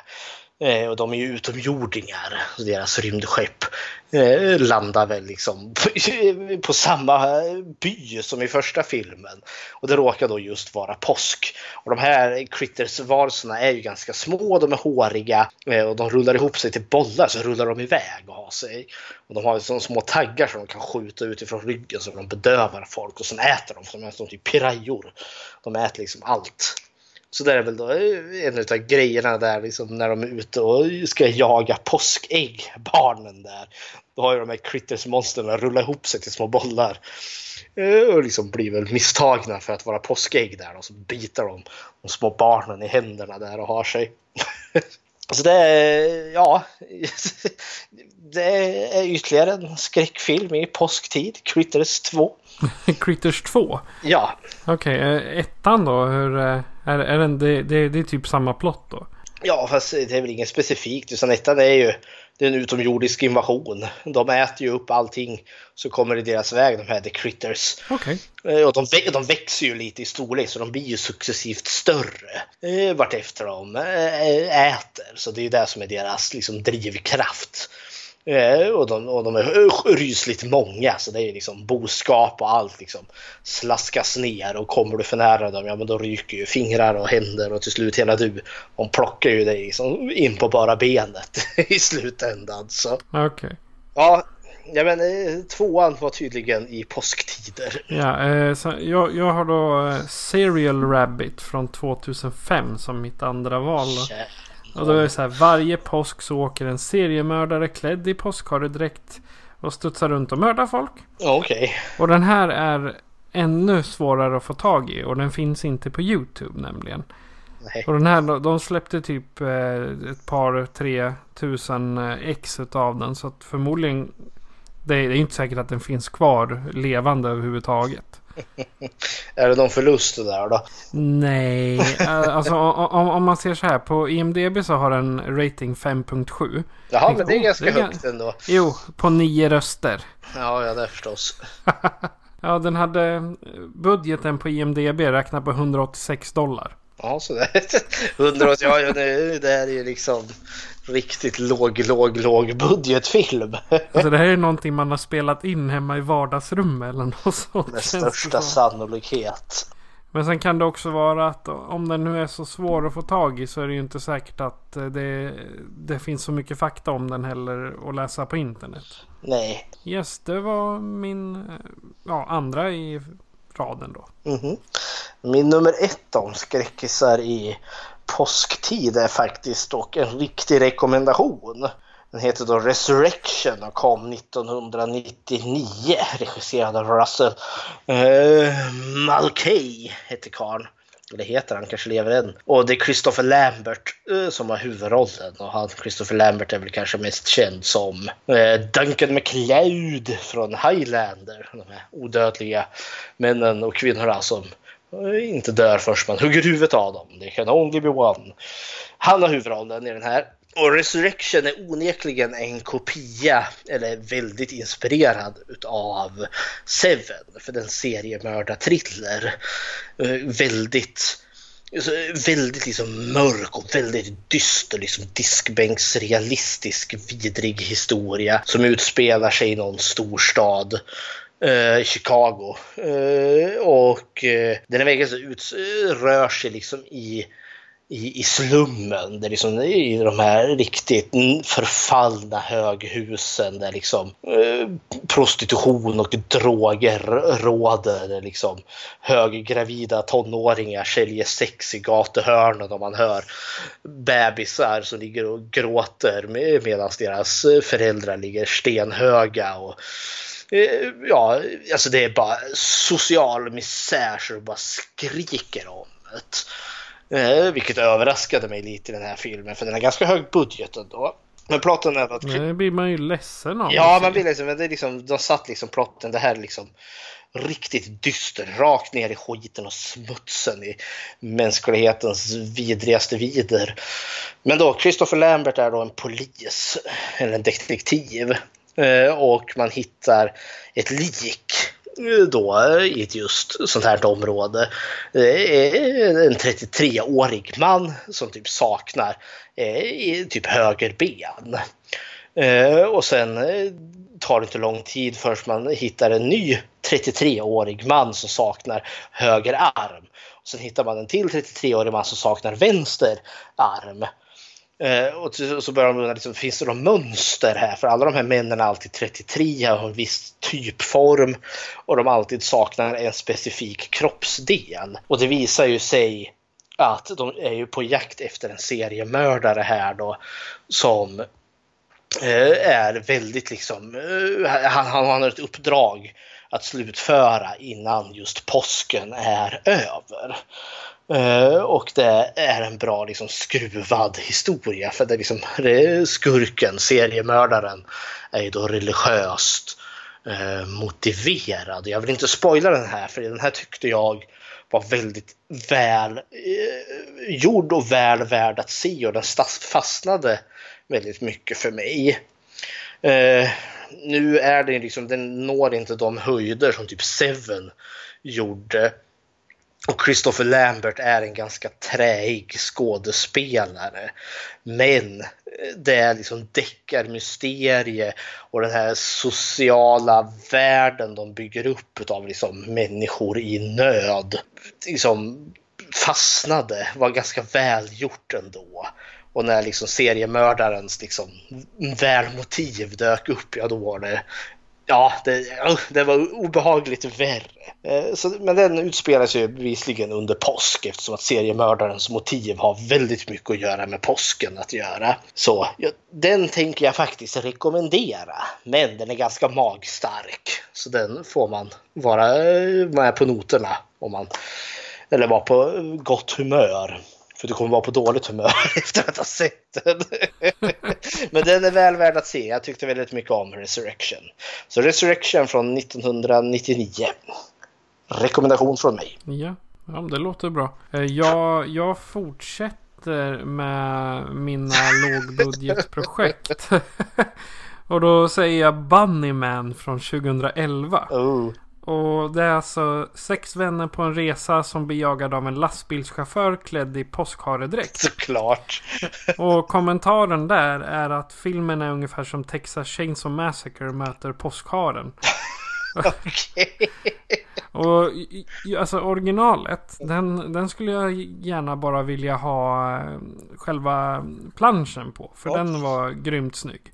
[SPEAKER 5] Eh, och de är ju utomjordingar. Så deras rymdskepp eh, landar väl liksom på samma by som i första filmen. Och det råkar då just vara påsk. Och de här critters-varelserna är ju ganska små, de är håriga eh, och de rullar ihop sig till bollar så rullar de iväg och har sig. Och de har liksom små taggar som de kan skjuta utifrån ryggen så de bedövar folk och sen äter de, för de är som typ pirajor. De äter liksom allt. Så det är väl då en av grejerna där liksom när de är ute och ska jaga påskägg, barnen där. Då har ju de här critters-monstren rullat ihop sig till små bollar. Eh, Och liksom blir väl misstagna för att vara påskägg där och så biter de de små barnen i händerna där och har sig. Så det är, ja, det är ytterligare en skräckfilm i påsktid, Critters 2.
[SPEAKER 4] Critters 2.
[SPEAKER 5] Ja,
[SPEAKER 4] Okej, eh, ettan då? Hur, eh, är, är den, det, det, det är typ samma plott då?
[SPEAKER 5] Ja, fast det är väl inget specifikt. Utan ettan är ju det är en utomjordisk invasion. De äter ju upp allting så kommer i deras väg, de här The Critters.
[SPEAKER 4] Okej.
[SPEAKER 5] Eh, Och de, de växer ju lite i storlek så de blir ju successivt större eh, vartefter de eh, äter. Så det är ju det som är deras liksom, drivkraft. Eh, och, de, och de är rysligt många så det är liksom boskap och allt liksom slaskas ner och kommer du för nära dem, ja men då ryker ju fingrar och händer och till slut hela du. De plockar ju dig liksom in på bara benet i slutändan. Så
[SPEAKER 4] Okej.
[SPEAKER 5] ja, ja men eh, tvåan var tydligen i påsktider.
[SPEAKER 4] Ja, eh, så jag, jag har då Serial Rabbit från 2005 som mitt andra val. Då. Och då är det så här, varje påsk så åker en seriemördare klädd i påskharedräkt och studsar runt och mördar folk.
[SPEAKER 5] Okej.
[SPEAKER 4] Och den här är ännu svårare att få tag i och den finns inte på YouTube nämligen.
[SPEAKER 5] Nej.
[SPEAKER 4] Och den här, de släppte typ eh, ett par, tre tusen eh, ex utav den. Så att förmodligen, det är, det är inte säkert att den finns kvar levande överhuvudtaget.
[SPEAKER 5] Är det någon förlust det där då?
[SPEAKER 4] Nej, eh, alltså om, om man ser så här. På IMDB så har den rating 5.7.
[SPEAKER 5] Jaha, men det är
[SPEAKER 4] Oh,
[SPEAKER 5] ganska
[SPEAKER 4] det är
[SPEAKER 5] högt ändå.
[SPEAKER 4] Jo, på nio röster.
[SPEAKER 5] Ja, ja, det förstås.
[SPEAKER 4] Ja, den hade eh, budgeten på IMDB räknat på 186 dollar.
[SPEAKER 5] Ja, så det 100 ja, det här är ju liksom riktigt låg, låg, låg budgetfilm.
[SPEAKER 4] Alltså det här är någonting man har spelat in hemma i vardagsrummet eller något sånt.
[SPEAKER 5] Med största
[SPEAKER 4] som.
[SPEAKER 5] sannolikhet.
[SPEAKER 4] Men sen kan det också vara att om den nu är så svår att få tag i så är det ju inte säkert att eh, det, det finns så mycket fakta om den heller att läsa på internet.
[SPEAKER 5] Nej.
[SPEAKER 4] Yes, det var min eh, ja, andra i raden då.
[SPEAKER 5] Mhm. Min nummer ett om skräckisar i påsktid är faktiskt dock en riktig rekommendation. Den heter då Resurrection och kom 1999. Regisserad av Russell uh, Mulcahy hette karln. Eller heter han, kanske lever än. Och det är Christopher Lambert eh, som har huvudrollen. Och han, Christopher Lambert är väl kanske mest känd som eh, Duncan MacLeod från Highlander. De här odödliga männen och kvinnorna som inte dör först man hugger huvudet av dem. Det kan only be one. Han har huvudrollen i den här. Och Resurrection är onekligen en kopia, eller väldigt inspirerad utav Seven, för den seriemördarthriller. Eh, väldigt väldigt liksom mörk och väldigt dyster, liksom diskbänksrealistisk vidrig historia som utspelar sig i någon storstad Eh, i Chicago. Eh, och eh, den den vägen så ut, rör sig liksom i i, i slummen, där liksom, i de här riktigt förfallna höghusen där liksom eh, prostitution och droger råder. Liksom höggravida tonåringar säljer sex i gatuhörnen och man hör bebisar som ligger och gråter med, medan deras föräldrar ligger stenhöga. Och, ja, alltså det är bara social misär så det bara skriker om det. Eh, vilket överraskade mig lite i den här filmen för den har ganska hög budget ändå. Men plotten är att...
[SPEAKER 4] Det blir man ju ledsen av.
[SPEAKER 5] Ja, man blir liksom, men det är liksom, de satt liksom plotten, det här är liksom riktigt dyster, rakt ner i skiten och smutsen i mänsklighetens vidrigaste vider. Men då, Christopher Lambert är då en polis, eller en detektiv. Eh, och man hittar ett lik eh, då i ett just sånt här område. En 33-årig man som typ saknar eh, typ höger ben. och sen tar det inte lång tid förrän man hittar en ny 33-årig man som saknar höger arm. Och sen hittar man en till 33-årig man som saknar vänster arm. Eh, och så börjar de undra, liksom, finns det något mönster här? För alla de här männen är alltid 33, har en viss typform och de alltid saknar en specifik kroppsdel. Och det visar ju sig att de är ju på jakt efter en seriemördare här då som eh, är väldigt liksom, eh, han, han har ett uppdrag att slutföra innan just påsken är över. Eh, och det är en bra liksom, skruvad historia för det är liksom, skurken, seriemördaren, är ju då religiöst eh, motiverad. Jag vill inte spoila den här för den här tyckte jag var väldigt väl eh, gjord och väl värd att se och den fastnade väldigt mycket för mig. Eh, nu är det liksom, den når inte de höjder som typ Seven gjorde och Christopher Lambert är en ganska träig skådespelare. Men eh, det är liksom deckarmysterie och den här sociala världen de bygger upp av liksom människor i nöd. Liksom fastnade, var ganska välgjort ändå. Och när liksom seriemördarens liksom välmotiv dök upp, ja då var det Ja, det, det var obehagligt värre. Eh, så, men den utspelar sig bevisligen under påsk eftersom att seriemördarens motiv har väldigt mycket att göra med påsken att göra. Så ja, den tänker jag faktiskt rekommendera. Men den är ganska magstark. Så den får man vara eh, med på noterna om man eller vara på gott humör. För du kommer vara på dåligt humör efter att ha sett den. Men den är väl värd att se. Jag tyckte väldigt mycket om Resurrection. Så Resurrection från 1999. Rekommendation från mig.
[SPEAKER 4] Ja, ja det låter bra. Eh, jag, jag fortsätter med mina lågbudgetprojekt. Och då säger jag Bunnyman från 2011.
[SPEAKER 5] Oh.
[SPEAKER 4] Och det är alltså sex vänner på en resa som blir jagade av en lastbilschaufför klädd i påskharedräkt.
[SPEAKER 5] Såklart.
[SPEAKER 4] Och kommentaren där är att filmen är ungefär som Texas Chainsaw Massacre möter påskharen.
[SPEAKER 5] Okej.
[SPEAKER 4] Och alltså originalet, den, den skulle jag gärna bara vilja ha eh, själva planschen på. För den var grymt snygg.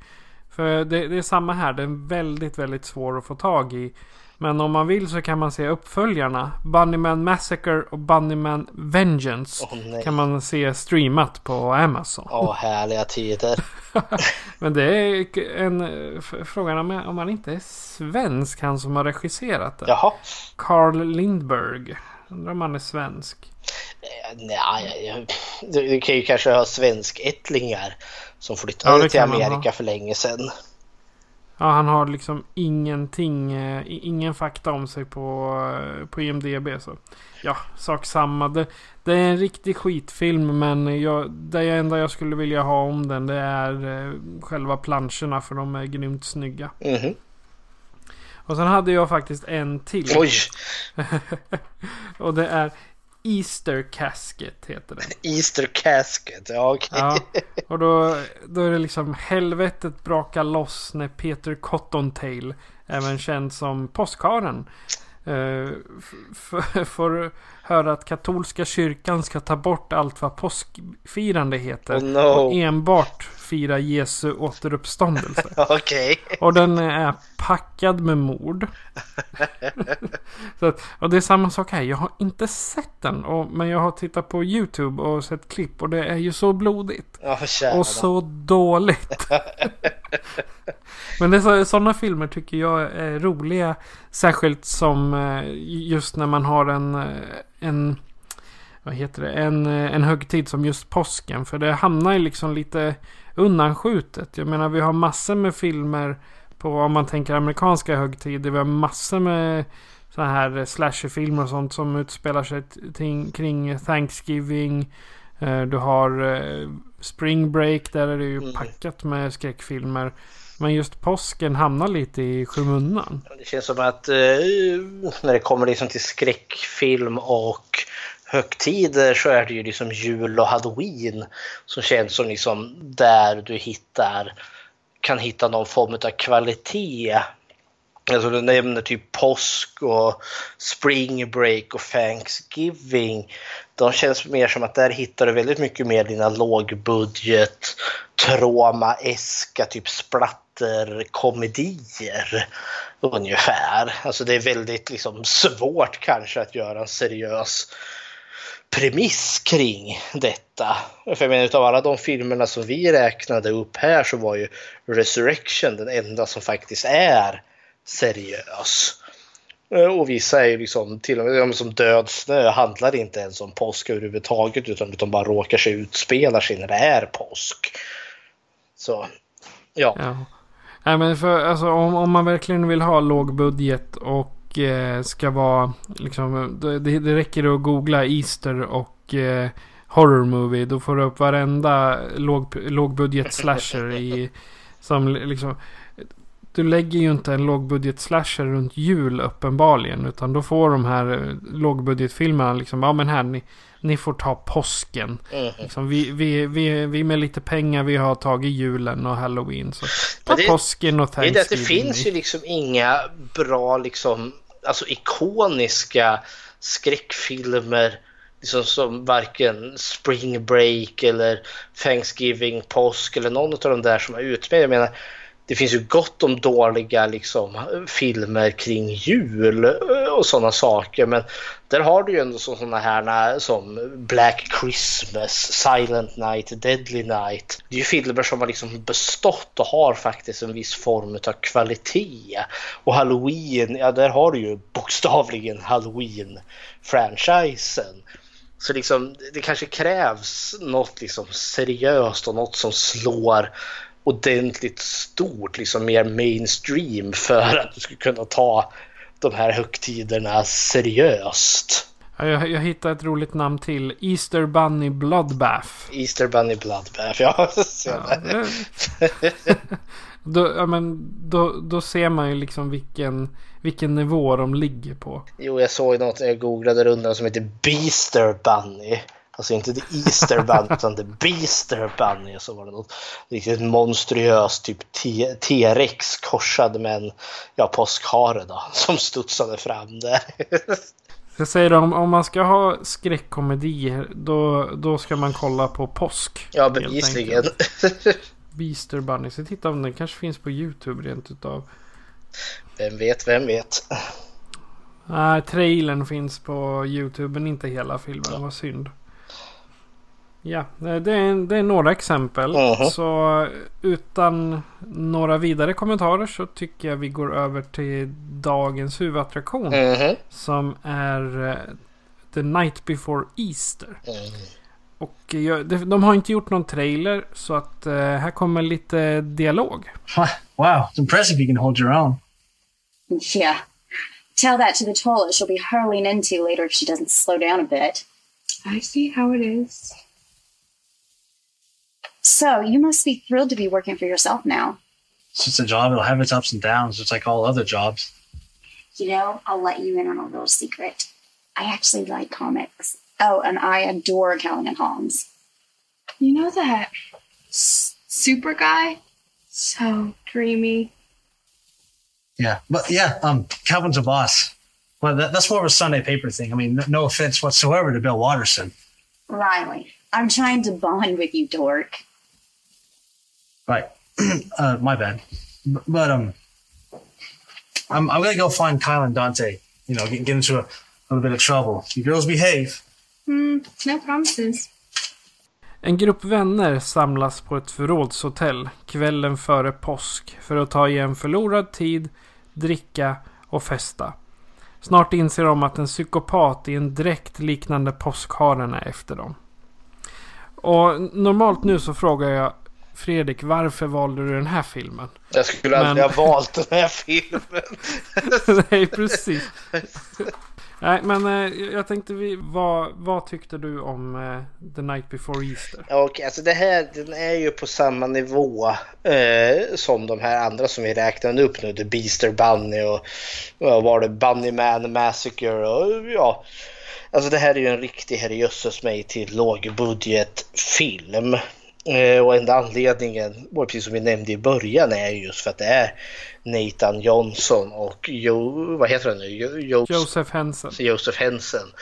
[SPEAKER 4] För det, det är samma här, den är väldigt, väldigt svår att få tag i. Men om man vill så kan man se uppföljarna. Bunnyman Massacre och Bunnyman Vengeance.
[SPEAKER 5] Oh,
[SPEAKER 4] kan man se streamat på Amazon.
[SPEAKER 5] Åh, oh, härliga tider.
[SPEAKER 4] Men det är en frågan om, om han inte är svensk, han som har regisserat det.
[SPEAKER 5] Jaha.
[SPEAKER 4] Carl Lindberg. Undrar om han är svensk.
[SPEAKER 5] Eh, nej, du kan ju kanske ha svenskättlingar som flyttade ja, till Amerika för länge sedan.
[SPEAKER 4] Ja, han har liksom ingenting, eh, ingen fakta om sig på, eh, på IMDB. Så ja, sak samma. Det, det är en riktig skitfilm men jag, det enda jag skulle vilja ha om den det är eh, själva planscherna för de är grymt snygga.
[SPEAKER 5] Mhm.
[SPEAKER 4] Och sen hade jag faktiskt en till.
[SPEAKER 5] Oj!
[SPEAKER 4] Och det är Easter Casket heter den.
[SPEAKER 5] Easter Casket, ja okej.
[SPEAKER 4] Ja, och då, då är det liksom helvetet brakar loss när Peter Cottontail, även känd som påskharen, eh, får höra att katolska kyrkan ska ta bort allt vad påskfirande heter.
[SPEAKER 5] Oh no.
[SPEAKER 4] Och enbart fira Jesu återuppståndelse.
[SPEAKER 5] Okej.
[SPEAKER 4] Och den är packad med mord. så att, och det är samma sak här. Jag har inte sett den. Och, men jag har tittat på YouTube och sett klipp. Och det är ju så blodigt.
[SPEAKER 5] Kära.
[SPEAKER 4] Och så dåligt. men det är så, sådana filmer tycker jag är roliga. Särskilt som eh, just när man har en, eh, en vad heter det? En, eh, en högtid som just påsken. För det hamnar ju liksom lite undanskjutet. Jag menar vi har massor med filmer på om man tänker amerikanska högtider. Vi har massor med så här slasherfilmer och sånt som utspelar sig kring Thanksgiving. Eh, Du har eh, Spring Break. Där är det ju
[SPEAKER 5] Mm.
[SPEAKER 4] packat med skräckfilmer. Men just påsken hamnar lite i skymundan.
[SPEAKER 5] Det känns som att eh, när det kommer liksom till skräckfilm och högtider så är det ju liksom jul och halloween som känns som liksom där du hittar kan hitta någon form av kvalitet. Alltså du nämner typ påsk och spring break och thanksgiving. De känns mer som att där hittar du väldigt mycket mer dina lågbudget trauma-eska typ splatterkomedier ungefär. Alltså det är väldigt liksom svårt kanske att göra en seriös premiss kring detta. För jag menar utav alla de filmerna som vi räknade upp här så var ju Resurrection den enda som faktiskt är seriös. Eh, och vissa är ju liksom till och med som Död snö handlar inte ens om påsk överhuvudtaget utan de bara råkar sig utspela sig när det är påsk. Så ja.
[SPEAKER 4] Ja. Nej men för alltså om, om man verkligen vill ha låg budget och Eh, ska vara liksom det, det räcker att googla Easter och eh, horror movie. Då får du upp varenda låg, lågbudget slasher i som liksom du lägger ju inte en lågbudget slasher runt jul uppenbarligen. Utan då får de här eh, lågbudgetfilmerna liksom, ja men här ni, ni får ta påsken.
[SPEAKER 5] Mhm.
[SPEAKER 4] Liksom, vi, vi, vi, vi med lite pengar vi har tagit julen och halloween. Så ta
[SPEAKER 5] det-
[SPEAKER 4] påsken och
[SPEAKER 5] är det det
[SPEAKER 4] Thanksgiving.
[SPEAKER 5] finns ju liksom inga bra liksom, alltså ikoniska skräckfilmer liksom som varken Spring Break eller Thanksgiving, påsk eller någon av de där som är utmed. Jag menar, det finns ju gott om dåliga liksom, filmer kring jul eh, och sådana saker. Men där har du ju ändå sådana här som Black Christmas, Silent Night, Deadly Night. Det är ju filmer som har liksom bestått och har faktiskt en viss form av kvalitet. Och Halloween, ja där har du ju bokstavligen Halloween-franchisen. Så liksom, det kanske krävs något liksom seriöst och något som slår ordentligt stort, liksom mer mainstream för att du ska kunna ta de här högtiderna seriöst.
[SPEAKER 4] Ja, jag, jag hittade ett roligt namn till. Easter Bunny Bloodbath.
[SPEAKER 5] Easter Bunny Bloodbath, ja.
[SPEAKER 4] då, ja, men, då, då ser man ju liksom vilken, vilken nivå de ligger på.
[SPEAKER 5] Jo, jag såg något när jag googlade rundan som heter Beaster Bunny. Alltså inte The Easter Bunny utan The Beaster Bunny. Så var det något riktigt monstruöst typ T-rex korsad med en ja, påskhare då som studsade fram där.
[SPEAKER 4] Jag säger om, om man ska ha skräckkomedier då, då ska man kolla på påsk.
[SPEAKER 5] ja, bevisligen.
[SPEAKER 4] Beaster Bunny. Så titta om den kanske finns på YouTube rent utav.
[SPEAKER 5] Vem vet, vem vet.
[SPEAKER 4] Nej, trailern finns på YouTube men inte hela filmen. Vad synd. Ja, det är, det är några exempel.
[SPEAKER 5] Mhm.
[SPEAKER 4] Så utan några vidare kommentarer så tycker jag vi går över till dagens huvudattraktion.
[SPEAKER 5] Mhm.
[SPEAKER 4] Som är eh, The Night Before Easter.
[SPEAKER 5] Mm.
[SPEAKER 4] Och jag, de, har inte gjort någon trailer så att eh, här kommer lite dialog.
[SPEAKER 1] Wow, it's impressive you can hold your own.
[SPEAKER 6] Yeah. Tell that to the toilet she'll be hurling into later if she doesn't slow down a bit.
[SPEAKER 7] I see how it is.
[SPEAKER 6] So, you must be thrilled to be working for yourself now.
[SPEAKER 1] It's just a job. It'll have its ups and downs, just like all other jobs.
[SPEAKER 6] You know, I'll let you in on a little secret. I actually like comics. Oh, and I adore Callan and Holmes.
[SPEAKER 7] You know that s- super guy? So dreamy.
[SPEAKER 1] Yeah, but yeah, um, Calvin's a boss. Well, that, that's more of a Sunday paper thing. I mean, no, no offense whatsoever to Bill Watterson.
[SPEAKER 6] Riley, I'm trying to bond with you, dork.
[SPEAKER 1] Right. uh, my bad. But um, I'm I'm gonna go find Kyle and Dante. You know, get, get into a little bit of trouble. You girls behave.
[SPEAKER 7] Hmm, no promises.
[SPEAKER 4] En grupp vänner samlas på ett förrådshotell kvällen före påsk för att ta igen förlorad tid, dricka och festa. Snart inser de att en psykopat i en dräkt liknande påskharen är efter dem. Och normalt nu så frågar jag Fredrik, varför valde du den här filmen?
[SPEAKER 5] Jag skulle aldrig
[SPEAKER 4] Men-
[SPEAKER 5] ha valt den här filmen.
[SPEAKER 4] Nej, precis. Nej, men eh, jag tänkte vi, vad, vad tyckte du om eh, The Night Before Easter?
[SPEAKER 5] Och alltså det här den är ju på samma nivå eh, som de här andra som vi räknade upp nu. The Beaster Bunny och vad var det? Bunny Man Massacre och ja. Alltså det här är ju en riktig herrejösses mig till lågbudgetfilm. Eh, och enda anledningen, var precis som vi nämnde i början, är just för att det är Nathan Johnson och Jo, vad heter han nu? Jo, Jo,
[SPEAKER 4] Joseph Henson.
[SPEAKER 5] Joseph Henson.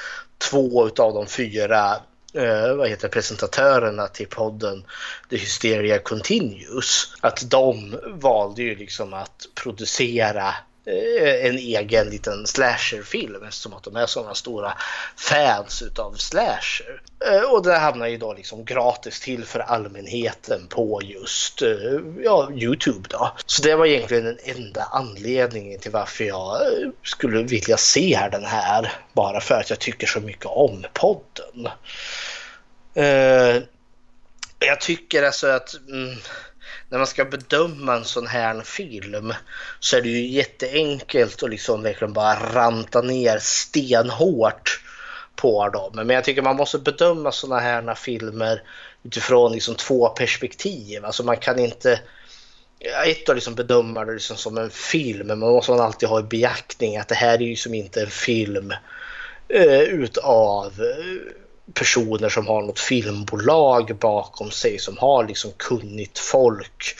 [SPEAKER 5] Två av de fyra eh, vad heter presentatörerna till podden The Hysteria Continues. Att de valde ju liksom att producera Eh, en egen liten slasherfilm eftersom att de är sådana stora fans utav slasher. Eh, och det hamnar ju då liksom gratis till för allmänheten på just eh, ja, Youtube då. Så det var egentligen den enda anledningen till varför jag skulle vilja se den här. Bara för att jag tycker så mycket om podden. Jag tycker alltså att mm, när man ska bedöma en sån här film så är det ju jätteenkelt att liksom verkligen bara ranta ner stenhårt på dem. Men jag tycker man måste bedöma såna här filmer utifrån liksom två perspektiv. Alltså man kan inte ett att liksom bedöma det liksom som en film, men man måste man alltid ha i beaktning att det här är ju som inte en film eh, utav eh, personer som har något filmbolag bakom sig som har liksom kunnigt folk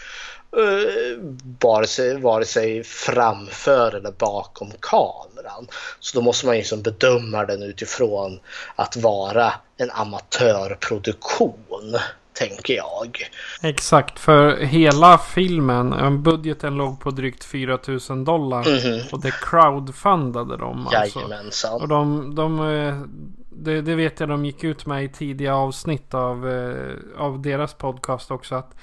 [SPEAKER 5] eh, vare, sig, vare sig framför eller bakom kameran. Så då måste man liksom bedöma den utifrån att vara en amatörproduktion, tänker jag.
[SPEAKER 4] Exakt, för hela filmen, eh, budgeten låg på drygt 4000 dollar.
[SPEAKER 5] Mhm.
[SPEAKER 4] Och det crowdfundade de alltså.
[SPEAKER 5] Jajamensan.
[SPEAKER 4] Och de, de eh, det, det vet jag de gick ut med i tidiga avsnitt av, eh, av deras podcast också. Att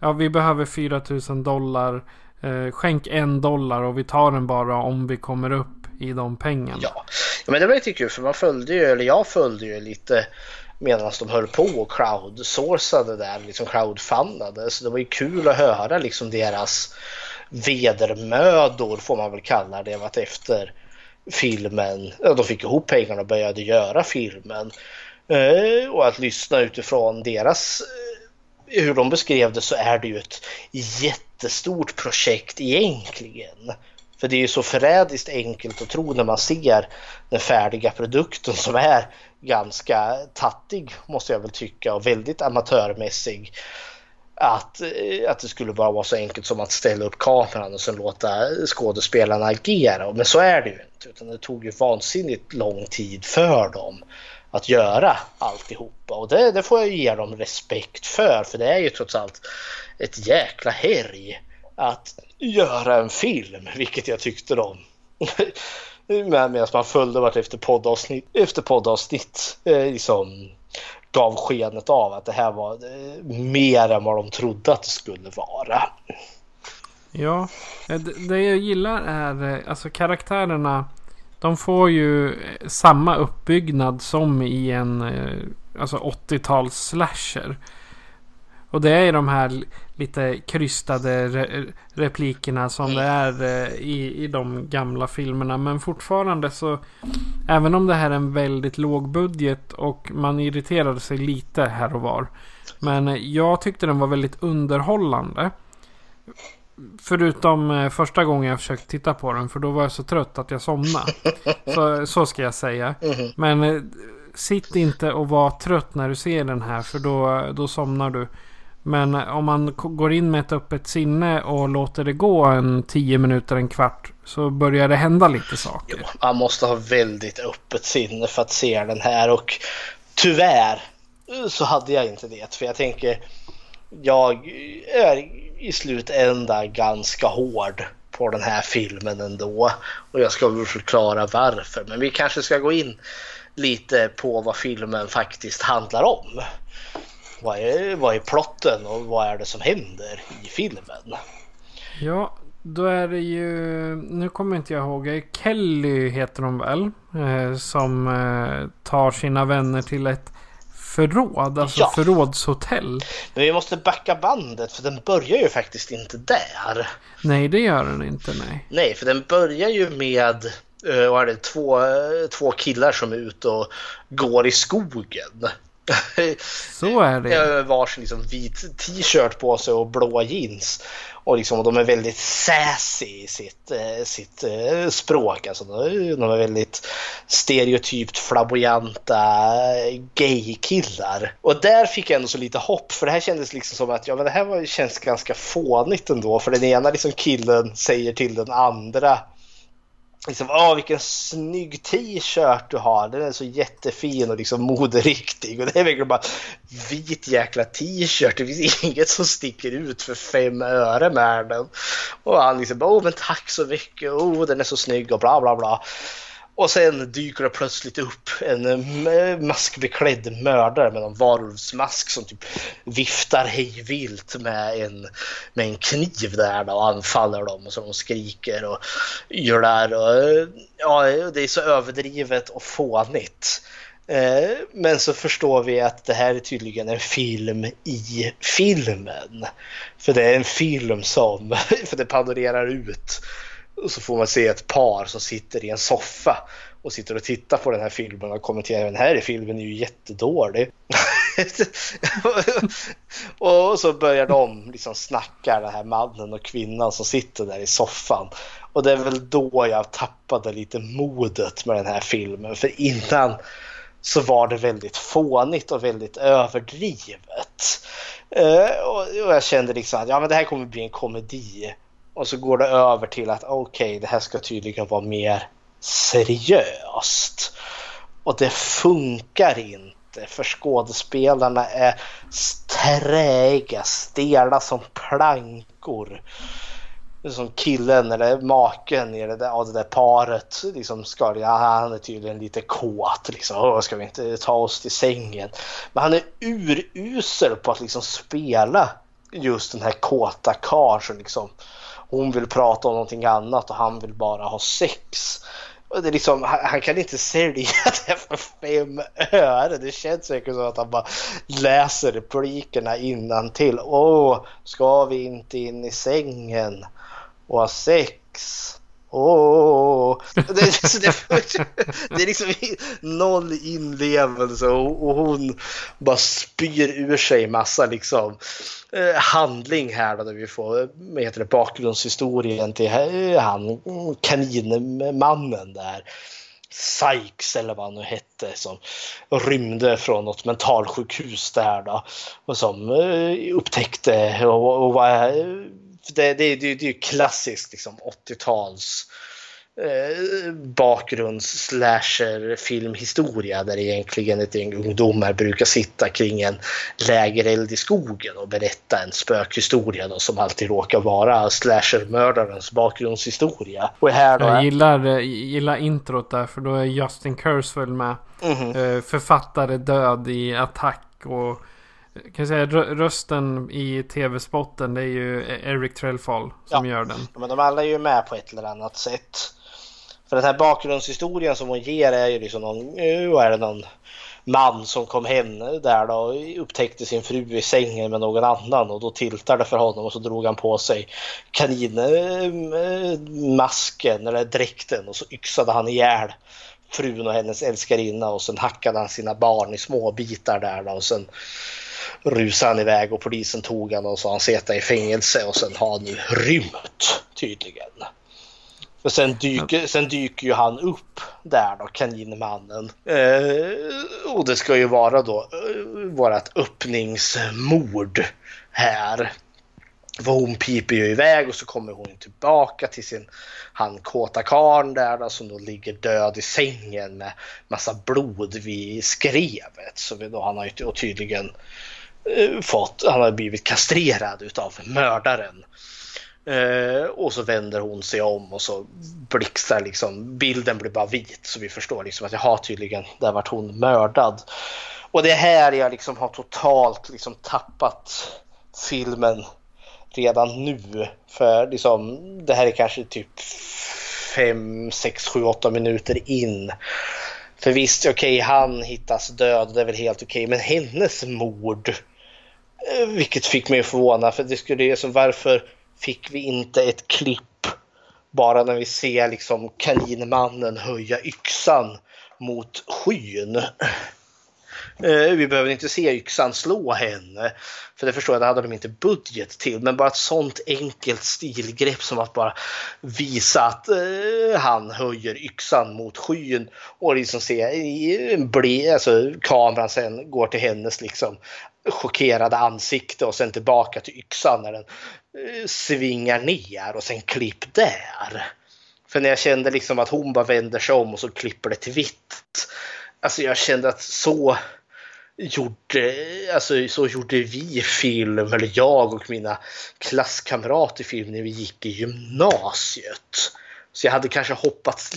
[SPEAKER 4] ja, vi behöver 4000 dollar. Eh, skänk en dollar och vi tar den bara om vi kommer upp i de pengarna.
[SPEAKER 5] Ja. ja, men det var lite kul för man följde ju, eller jag följde ju lite medan de höll på och crowdsourcade där, liksom crowdfundade. Så det var ju kul att höra liksom deras vedermödor får man väl kalla det, att efter filmen, de fick ihop pengarna och började göra filmen. Eh, och att lyssna utifrån deras eh, hur de beskrev det så är det ju ett jättestort projekt egentligen. För det är ju så förrädiskt enkelt att tro när man ser den färdiga produkten som är ganska tattig måste jag väl tycka och väldigt amatörmässig. Att, eh, att det skulle bara vara så enkelt som att ställa upp kameran och sen låta skådespelarna agera. Men så är det ju inte. Utan det tog ju vansinnigt lång tid för dem att göra alltihopa. Och det, det får jag ge dem respekt för. För det är ju trots allt ett jäkla härj att göra en film. Vilket jag tyckte de medan man följde vart efter poddavsnitt efter poddavsnitt eh, liksom gav skenet av att det här var eh, mer än vad de trodde att det skulle vara.
[SPEAKER 4] Ja, eh, det, det jag gillar är eh, alltså karaktärerna. De får ju samma uppbyggnad som i en alltså 80-tals slasher. Och det är de här lite krystade re replikerna som det är eh, i, i de gamla filmerna. Men fortfarande så... Även om det här är en väldigt låg budget och man irriterade sig lite här och var. Men jag tyckte den var väldigt underhållande. Förutom eh, första gången jag försökte titta på den. För då var jag så trött att jag somnade. Så, så ska jag säga. Men eh, sitt inte och var trött när du ser den här. För då, då somnar du. Men om man går in med ett öppet sinne och låter det gå en 10 minuter, en kvart. Så börjar det hända lite saker.
[SPEAKER 5] Man måste ha väldigt öppet sinne för att se den här och tyvärr så hade jag inte det. För jag tänker, jag är i slutändan ganska hård på den här filmen ändå. Och jag ska väl förklara varför. Men vi kanske ska gå in lite på vad filmen faktiskt handlar om. Vad är, vad är plotten och vad är det som händer i filmen?
[SPEAKER 4] Ja, då är det ju... Nu kommer inte jag ihåg. Kelly heter hon väl? Eh, som eh, tar sina vänner till ett förråd. Alltså
[SPEAKER 5] Ja.
[SPEAKER 4] förrådshotell.
[SPEAKER 5] Men vi måste backa bandet för den börjar ju faktiskt inte där.
[SPEAKER 4] Nej, det gör den inte. Nej.
[SPEAKER 5] Nej, för den börjar ju med eh, vad är det, två, eh, två killar som är ute och går i skogen.
[SPEAKER 4] Så är det.
[SPEAKER 5] Varsin liksom vit t-shirt på sig och blåa jeans. Och, liksom, och de är väldigt sassy i sitt, eh, sitt eh, språk. Alltså, de de är väldigt stereotypt flamboyanta eh, gay-killar. Och där fick jag ändå så lite hopp för det här kändes liksom som att ja, men det här var, känns ganska fånigt ändå. För den ena liksom killen säger till den andra liksom, åh vilken snygg t-shirt du har. Den är så jättefin och liksom moderiktig. Och det är verkligen bara vit jäkla t-shirt. Det finns inget som sticker ut för fem öre med den. Och han liksom, åh men tack så mycket. Åh den är så snygg och bla bla bla. Och sen dyker det plötsligt upp en eh, eh, maskbeklädd mördare med en varulvsmask som typ viftar hejvilt med en, med en kniv där då och anfaller dem och så de skriker och gör där. Och, eh, ja, det är så överdrivet och fånigt. Men så förstår vi att det här är tydligen en film i filmen. För det är en film som, för det panorerar ut så får man se ett par som sitter i en soffa och sitter och tittar på den här filmen och kommenterar den här filmen är ju jättedålig. och så börjar de liksom snacka, den här mannen och kvinnan som sitter där i soffan. Och det är väl då jag tappade lite modet med den här filmen. För innan så var det väldigt fånigt och väldigt överdrivet. Eh, och, och jag kände liksom att ja, men det här kommer bli en komedi. Och så går det över till att okej, okay, det här ska tydligen vara mer seriöst. Och det funkar inte för skådespelarna är träiga, stela som plankor. Som killen eller maken i det där, av det där paret liksom ska, ja, han är tydligen lite kåt liksom. Åh, ska vi inte ta oss till sängen? Men han är urusel på att liksom spela just den här kåta karln som liksom hon vill prata om någonting annat och han vill bara ha sex. Och det är liksom, han, han kan inte sälja det för fem öre. Det känns säkert som att han bara läser replikerna innantill. Åh, ska vi inte in i sängen och ha sex? Åh! Det, det, det, det är liksom noll inlevelse och, och hon bara spyr ur sig massa liksom eh, handling här då, där vi får vad heter det, bakgrundshistorien till han kaninmannen där. Sykes eller vad han nu hette som rymde från något mentalsjukhus där då och som eh, upptäckte och, och var det, det, det, det är ju klassiskt liksom 80-tals eh, bakgrunds slasher filmhistoria där egentligen ett gäng ungdomar brukar sitta kring en lägereld i skogen och berätta en spökhistoria då, som alltid råkar vara slashermördarens bakgrundshistoria. Och här då,
[SPEAKER 4] Jag gillar, gillar introt där för då är Justin Kurzweil med.
[SPEAKER 5] Mhm.
[SPEAKER 4] Författare död i attack och kan jag säga rösten i tv-spotten det är ju Eric Trellfall som
[SPEAKER 5] Ja.
[SPEAKER 4] gör den.
[SPEAKER 5] Ja, men de alla är ju med på ett eller annat sätt. För den här bakgrundshistorien som hon ger är ju liksom någon, är det, någon man som kom hem där då och upptäckte sin fru i sängen med någon annan och då tiltade för honom och så drog han på sig kaninmasken eller dräkten och så yxade han ihjäl frun och hennes älskarinna och sen hackade han sina barn i små bitar där då, och sen rusade han iväg och polisen tog honom och sa han sitta i fängelse och sen har han ju rymt tydligen. För sen dyker, sen dyker ju han upp där då, kaninmannen. Eh, och det ska ju vara då eh, vårat öppningsmord här. För hon piper ju iväg och så kommer hon tillbaka till sin han kåta karln där då, som då ligger död i sängen med massa blod vid skrevet. Så vi då, han har ju tydligen eh, Eh, fått, han har blivit kastrerad utav mördaren. Eh, och så vänder hon sig om och så blixtrar liksom, bilden blir bara vit så vi förstår liksom att jaha tydligen, där vart hon mördad. Och det är här jag liksom har totalt liksom tappat filmen redan nu. För liksom, det här är kanske typ 5, 6, 7, 8 minuter in. För visst, okej, okay, han hittas död, det är väl helt okej, okay, men hennes mord, eh, vilket fick mig att förvåna, för det skulle ju varför fick vi inte ett klipp bara när vi ser liksom kaninmannen höja yxan mot skyn. Eh, vi behöver inte se yxan slå henne, för det förstår jag, det hade de inte budget till. Men bara ett sånt enkelt stilgrepp som att bara visa att eh, han höjer yxan mot skyn och liksom se bli, alltså, kameran sen går till hennes liksom chockerade ansikte och sen tillbaka till yxan när den eh, svingar ner och sen klipp där. För när jag kände liksom att hon bara vänder sig om och så klipper det till vitt. Alltså jag kände att så gjorde, alltså, så gjorde vi film, eller jag och mina klasskamrater film när vi gick i gymnasiet. Så jag hade kanske hoppats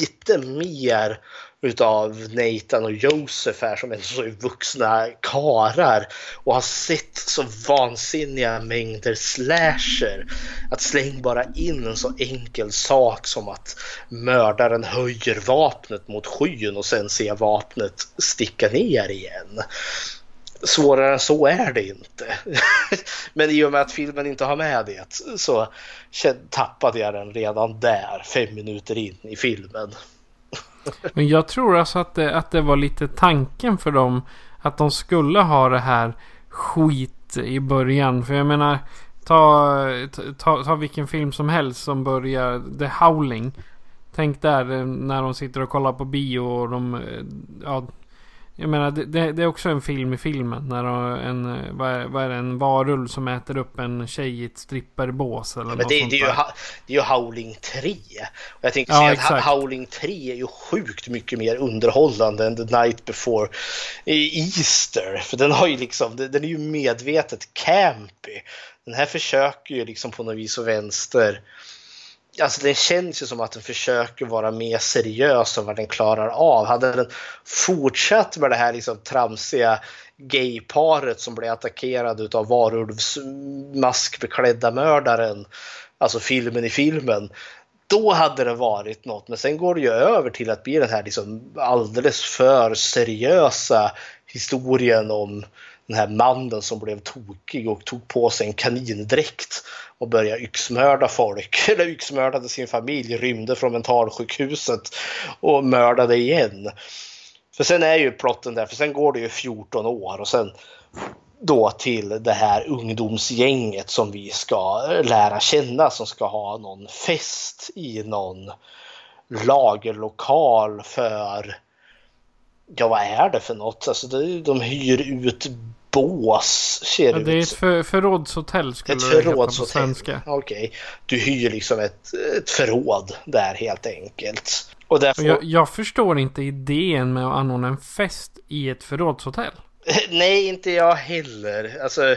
[SPEAKER 5] lite mer utav Nathan och Josef här som är så vuxna karar och har sett så vansinniga mängder slasher. Att släng bara in en så enkel sak som att mördaren höjer vapnet mot skyn och sen ser vapnet sticka ner igen. Svårare än så är det inte. Men i och med att filmen inte har med det så tappade jag den redan där, fem minuter in i filmen.
[SPEAKER 4] Men jag tror alltså att det, att det var lite tanken för dem. Att de skulle ha det här skit i början. För jag menar. Ta, ta, ta vilken film som helst som börjar The Howling. Tänk där eh, när de sitter och kollar på bio och de... Eh, ja, jag menar det, det, är också en film i filmen. När en, vad är, vad är det, en varulv som äter upp en tjej i ett stripperbås. Eller ja,
[SPEAKER 5] men det, det, är ju, det är ju Howling 3. Och jag tänkte ja, säga exakt. att Howling 3 är ju sjukt mycket mer underhållande än The Night Before Easter. För den har ju liksom, den är ju medvetet campy. Den här försöker ju liksom på något vis och vänster Alltså den känns ju som att den försöker vara mer seriös än vad den klarar av. Hade den fortsatt med det här liksom tramsiga gayparet som blev attackerad av varulvsmaskbeklädda mördaren, alltså filmen i filmen, då hade det varit något. Men sen går det ju över till att bli den här liksom alldeles för seriösa historien om den här mannen som blev tokig och tog på sig en kanindräkt och började yxmörda folk, eller yxmördade sin familj, rymde från mentalsjukhuset och mördade igen. För sen är ju plotten där, för sen går det ju 14 år och sen då till det här ungdomsgänget som vi ska lära känna som ska ha någon fest i någon lagerlokal för ja vad är det för något? Alltså de hyr ut bås ser
[SPEAKER 4] ja, det är ett för, förrådshotell skulle
[SPEAKER 5] ett förrådshotell. på svenska. Okej, okay. du hyr liksom ett, ett förråd där helt enkelt.
[SPEAKER 4] Och därför... jag, jag förstår inte idén med att anordna en fest i ett förrådshotell.
[SPEAKER 5] Nej, inte jag heller. Alltså,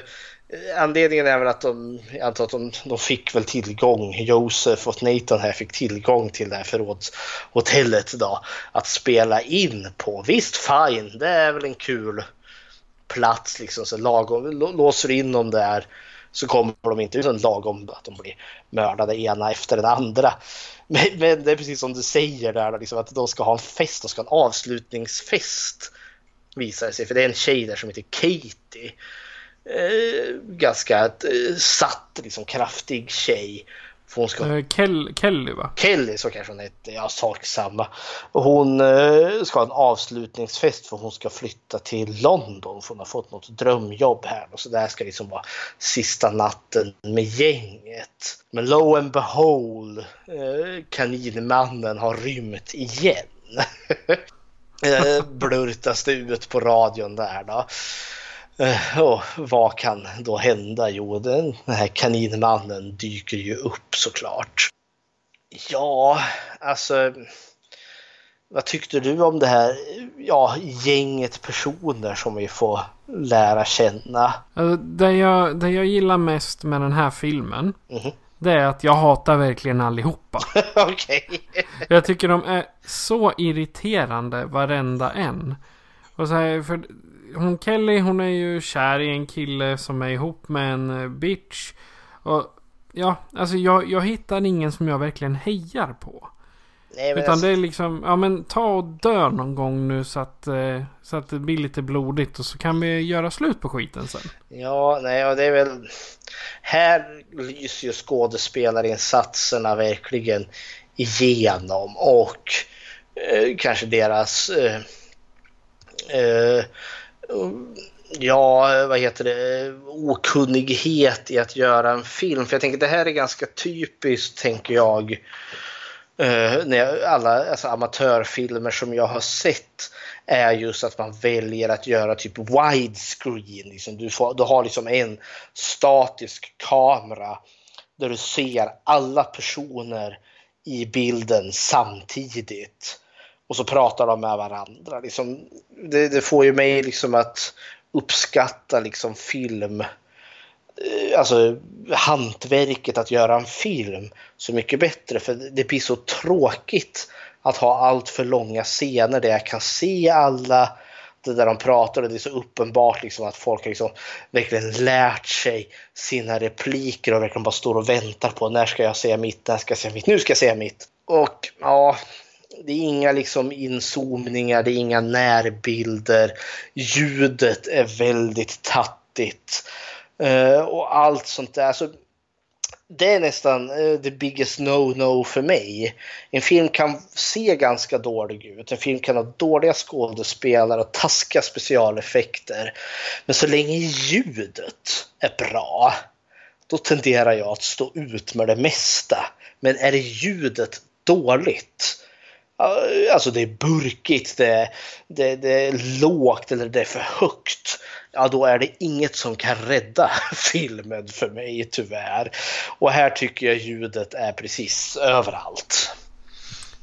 [SPEAKER 5] anledningen är väl att de, jag antar att de, de fick väl tillgång, Josef och Nathan här fick tillgång till det här förrådshotellet då, att spela in på. Visst, fine, det är väl en kul plats liksom. Så lagom, låser in dem där så kommer de inte ut lagom att de blir mördade ena efter den andra. Men, men det är precis som du säger där liksom, att de ska ha en fest, de ska ha en avslutningsfest Visar det sig, för det är en tjej där som heter Katie. Eh, ganska eh, satt, liksom kraftig tjej. Ska...
[SPEAKER 4] Eh, Kel Kelly va?
[SPEAKER 5] Kelly så kanske hon hette, ja sak samma. Hon eh, ska ha en avslutningsfest för hon ska flytta till London för hon har fått något drömjobb här. Och så där ska liksom vara sista natten med gänget. Men lo and behold, eh, kaninmannen har rymt igen. blurtas det ut på radion där då. Eh, Och vad kan då hända? Jo, den här kaninmannen dyker ju upp såklart. Ja, alltså. Vad tyckte du om det här ja, gänget personer som vi får lära känna?
[SPEAKER 4] Alltså, det, jag, det jag gillar mest med den här filmen.
[SPEAKER 5] Mhm.
[SPEAKER 4] Det är att jag hatar verkligen allihopa.
[SPEAKER 5] Okej.
[SPEAKER 4] Jag tycker de är så irriterande varenda en. Och så här, för hon Kelly hon är ju kär i en kille som är ihop med en eh, bitch. Och ja, alltså jag, jag hittar ingen som jag verkligen hejar på.
[SPEAKER 5] Nej,
[SPEAKER 4] Utan
[SPEAKER 5] alltså,
[SPEAKER 4] det är liksom, ja men ta och dö någon gång nu så att, eh, så att det blir lite blodigt och så kan vi göra slut på skiten sen.
[SPEAKER 5] Ja, nej, ja, det är väl... Här lyser ju skådespelarinsatserna verkligen igenom och eh, kanske deras... Eh, eh, ja, vad heter det? Okunnighet i att göra en film. För jag tänker det här är ganska typiskt, tänker jag. Eh, när jag, alla alltså, amatörfilmer som jag har sett är just att man väljer att göra typ widescreen. Liksom. Du, får, du har liksom en statisk kamera där du ser alla personer i bilden samtidigt. Och så pratar de med varandra. Liksom, det, det får ju mig liksom att uppskatta liksom film eh, alltså hantverket att göra en film så mycket bättre för det blir så tråkigt att ha allt för långa scener där jag kan se alla det där de pratar och det är så uppenbart liksom att folk har liksom verkligen lärt sig sina repliker och verkligen bara står och väntar på när ska jag säga mitt, när ska jag säga mitt, nu ska jag säga mitt. Och ja, det är inga liksom inzoomningar, det är inga närbilder. Ljudet är väldigt tattigt. Eh, och allt sånt där. Så det är nästan eh, the biggest no-no för mig. En film kan se ganska dålig ut. En film kan ha dåliga skådespelare och taskiga specialeffekter. Men så länge ljudet är bra, då tenderar jag att stå ut med det mesta. Men är ljudet dåligt, alltså det är burkigt, det, det, det är lågt eller det är för högt. Ja, då är det inget som kan rädda filmen för mig tyvärr. Och här tycker jag ljudet är precis överallt.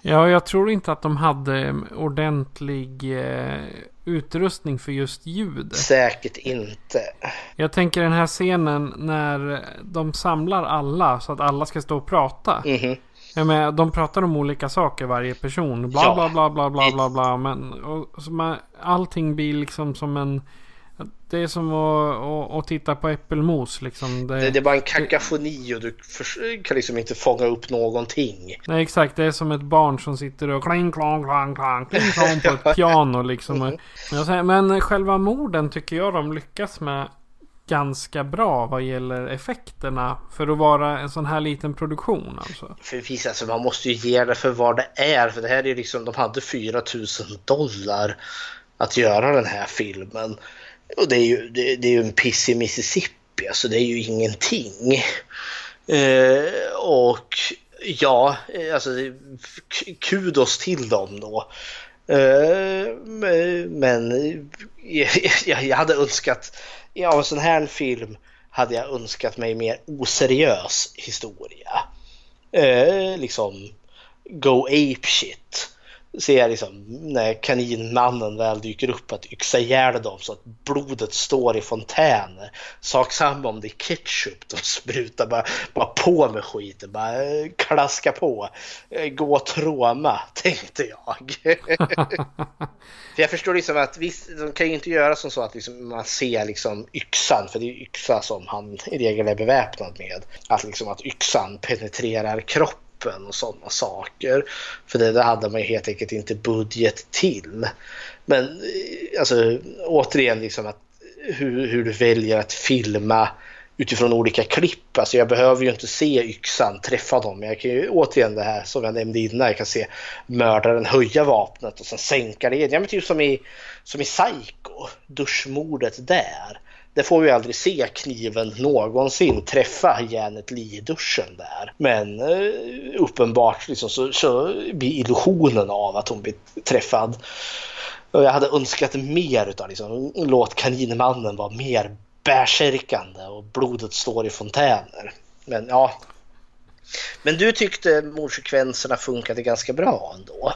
[SPEAKER 4] Ja, jag tror inte att de hade ordentlig eh, utrustning för just ljudet.
[SPEAKER 5] Säkert inte.
[SPEAKER 4] Jag tänker den här scenen när de samlar alla så att alla ska stå och prata.
[SPEAKER 5] Mhm.
[SPEAKER 4] Jag menar, de pratar om olika saker varje person. Bla
[SPEAKER 5] Ja.
[SPEAKER 4] bla bla bla bla bla bla. Men och, så man, allting blir liksom som en... Det är som att, att, att titta på äppelmos liksom. Det,
[SPEAKER 5] Det, det är bara en kakafoni och du för, kan liksom inte fånga upp någonting.
[SPEAKER 4] Nej exakt, det är som ett barn som sitter och kling klong klang klang kling klong på ett piano liksom. Jag säger, men själva morden tycker jag de lyckas med ganska bra vad gäller effekterna. För att vara en sån här liten produktion alltså.
[SPEAKER 5] För visst, alltså, man måste ju ge det för vad det är. För det här är liksom, de hade 4000 dollar att göra den här filmen. Och det är ju, det, det är ju en piss i Mississippi, alltså det är ju ingenting. Eh, och ja, eh, alltså kudos till dem då. Eh, men eh, jag, jag hade önskat, ja en sån här film hade jag önskat mig mer oseriös historia. Eh, liksom go ape shit. Ser liksom när kaninmannen väl dyker upp att yxa ihjäl dem så att blodet står i fontäner. Sak samma om det är ketchup, de sprutar bara, bara på med skiten, bara eh, klaska på. Eh, Gå tråma, tänkte jag. För jag förstår liksom att visst, de kan ju inte göra som så att liksom man ser liksom yxan, för det är yxa som han i regel är beväpnad med. Att liksom att yxan penetrerar kroppen vapen och sådana saker. För det, det hade man ju helt enkelt inte budget till. Men eh, alltså återigen liksom att hur, hur du väljer att filma utifrån olika klipp. Alltså jag behöver ju inte se yxan träffa dem. Jag kan ju återigen det här som jag nämnde innan. Jag kan se mördaren höja vapnet och sen sänka det igen. Ja men typ som i, som i Psycho, duschmordet där. Det får vi aldrig se kniven någonsin träffa Janet Lee i duschen där. Men eh, uppenbart liksom, så, så blir illusionen av att hon blir träffad. Och jag hade önskat mer utav liksom, låt kaninmannen vara mer bärsärkande och blodet står i fontäner. Men ja. Men du tyckte mordsekvenserna funkade ganska bra ändå?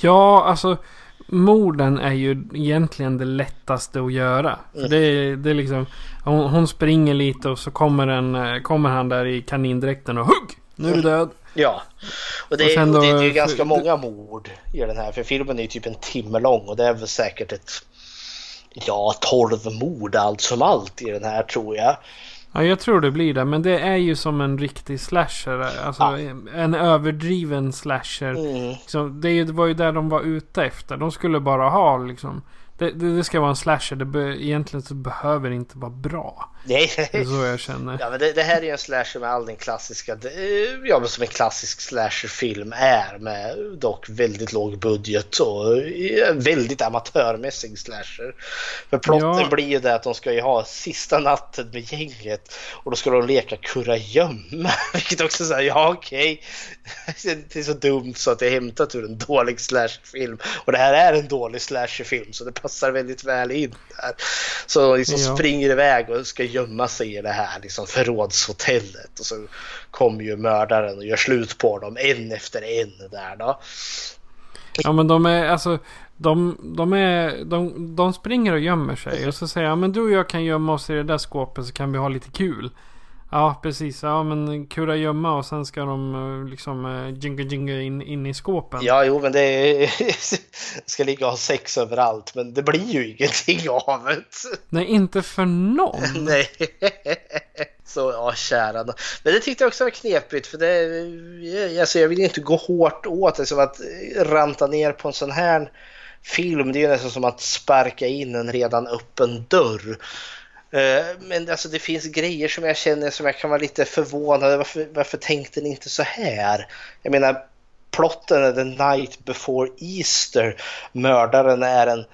[SPEAKER 4] Ja, alltså morden är ju egentligen det lättaste att göra. För det, är- det är liksom, hon, hon springer lite och så kommer, en, eh, kommer han där i kanindräkten och hugg! Nu är du död.
[SPEAKER 5] Ja, och det, är, och
[SPEAKER 4] då-
[SPEAKER 5] det är ju ganska
[SPEAKER 4] för-
[SPEAKER 5] många mord i den här. För filmen är ju typ en timme lång och det är väl säkert ett ja, 12 mord allt som allt i den här tror jag.
[SPEAKER 4] Ja, jag tror det blir det. Men det är ju som en riktig slasher. Alltså en överdriven slasher.
[SPEAKER 5] Mm.
[SPEAKER 4] Liksom, det var ju där de var ute efter. De skulle bara ha liksom... Det, det, det ska vara en slasher. Det be, egentligen så behöver det inte vara bra.
[SPEAKER 5] Nej.
[SPEAKER 4] Det är så jag känner.
[SPEAKER 5] Ja, men det, det här är ju en slasher med all den klassiska, ja men som en klassisk slasherfilm är med dock väldigt låg budget och väldigt amatörmässig slasher. För plotten
[SPEAKER 4] Ja.
[SPEAKER 5] blir ju det att de ska ju ha sista natten med gänget och då ska de leka kurragömma. Vilket också säger ja okej. Det är så dumt så att det är hämtat ur en dålig slasherfilm. Och det här är en dålig slasherfilm så det passar väldigt väl in där. Så liksom
[SPEAKER 4] Ja.
[SPEAKER 5] springer iväg och ska gömma sig i det här liksom förrådshotellet. Och så kommer ju mördaren och gör slut på dem en efter en där då.
[SPEAKER 4] Ja men de är alltså... De, de, är, de, de springer och gömmer sig. Och så säger jag men du och jag kan gömma oss i det där skåpet så kan vi ha lite kul. Ja precis. Ja men kura gömma och sen ska de eh, liksom jinga jinga in, in i skåpen.
[SPEAKER 5] Ja, jo, men det är... ska ligga och ha sex överallt, men det blir ju ingenting av det.
[SPEAKER 4] Nej inte för någon.
[SPEAKER 5] Nej. Så ja, kära Men det tyckte jag också var knepigt för det, alltså jag vill inte gå hårt åt det. Som att ranta ner på en sån här film, det är ju nästan som att sparka in en redan öppen dörr. Eh, men alltså det finns grejer som jag känner som jag kan vara lite förvånad över. Varför, varför tänkte ni inte så här? Jag menar, plotten är the night before Easter. Mördaren är en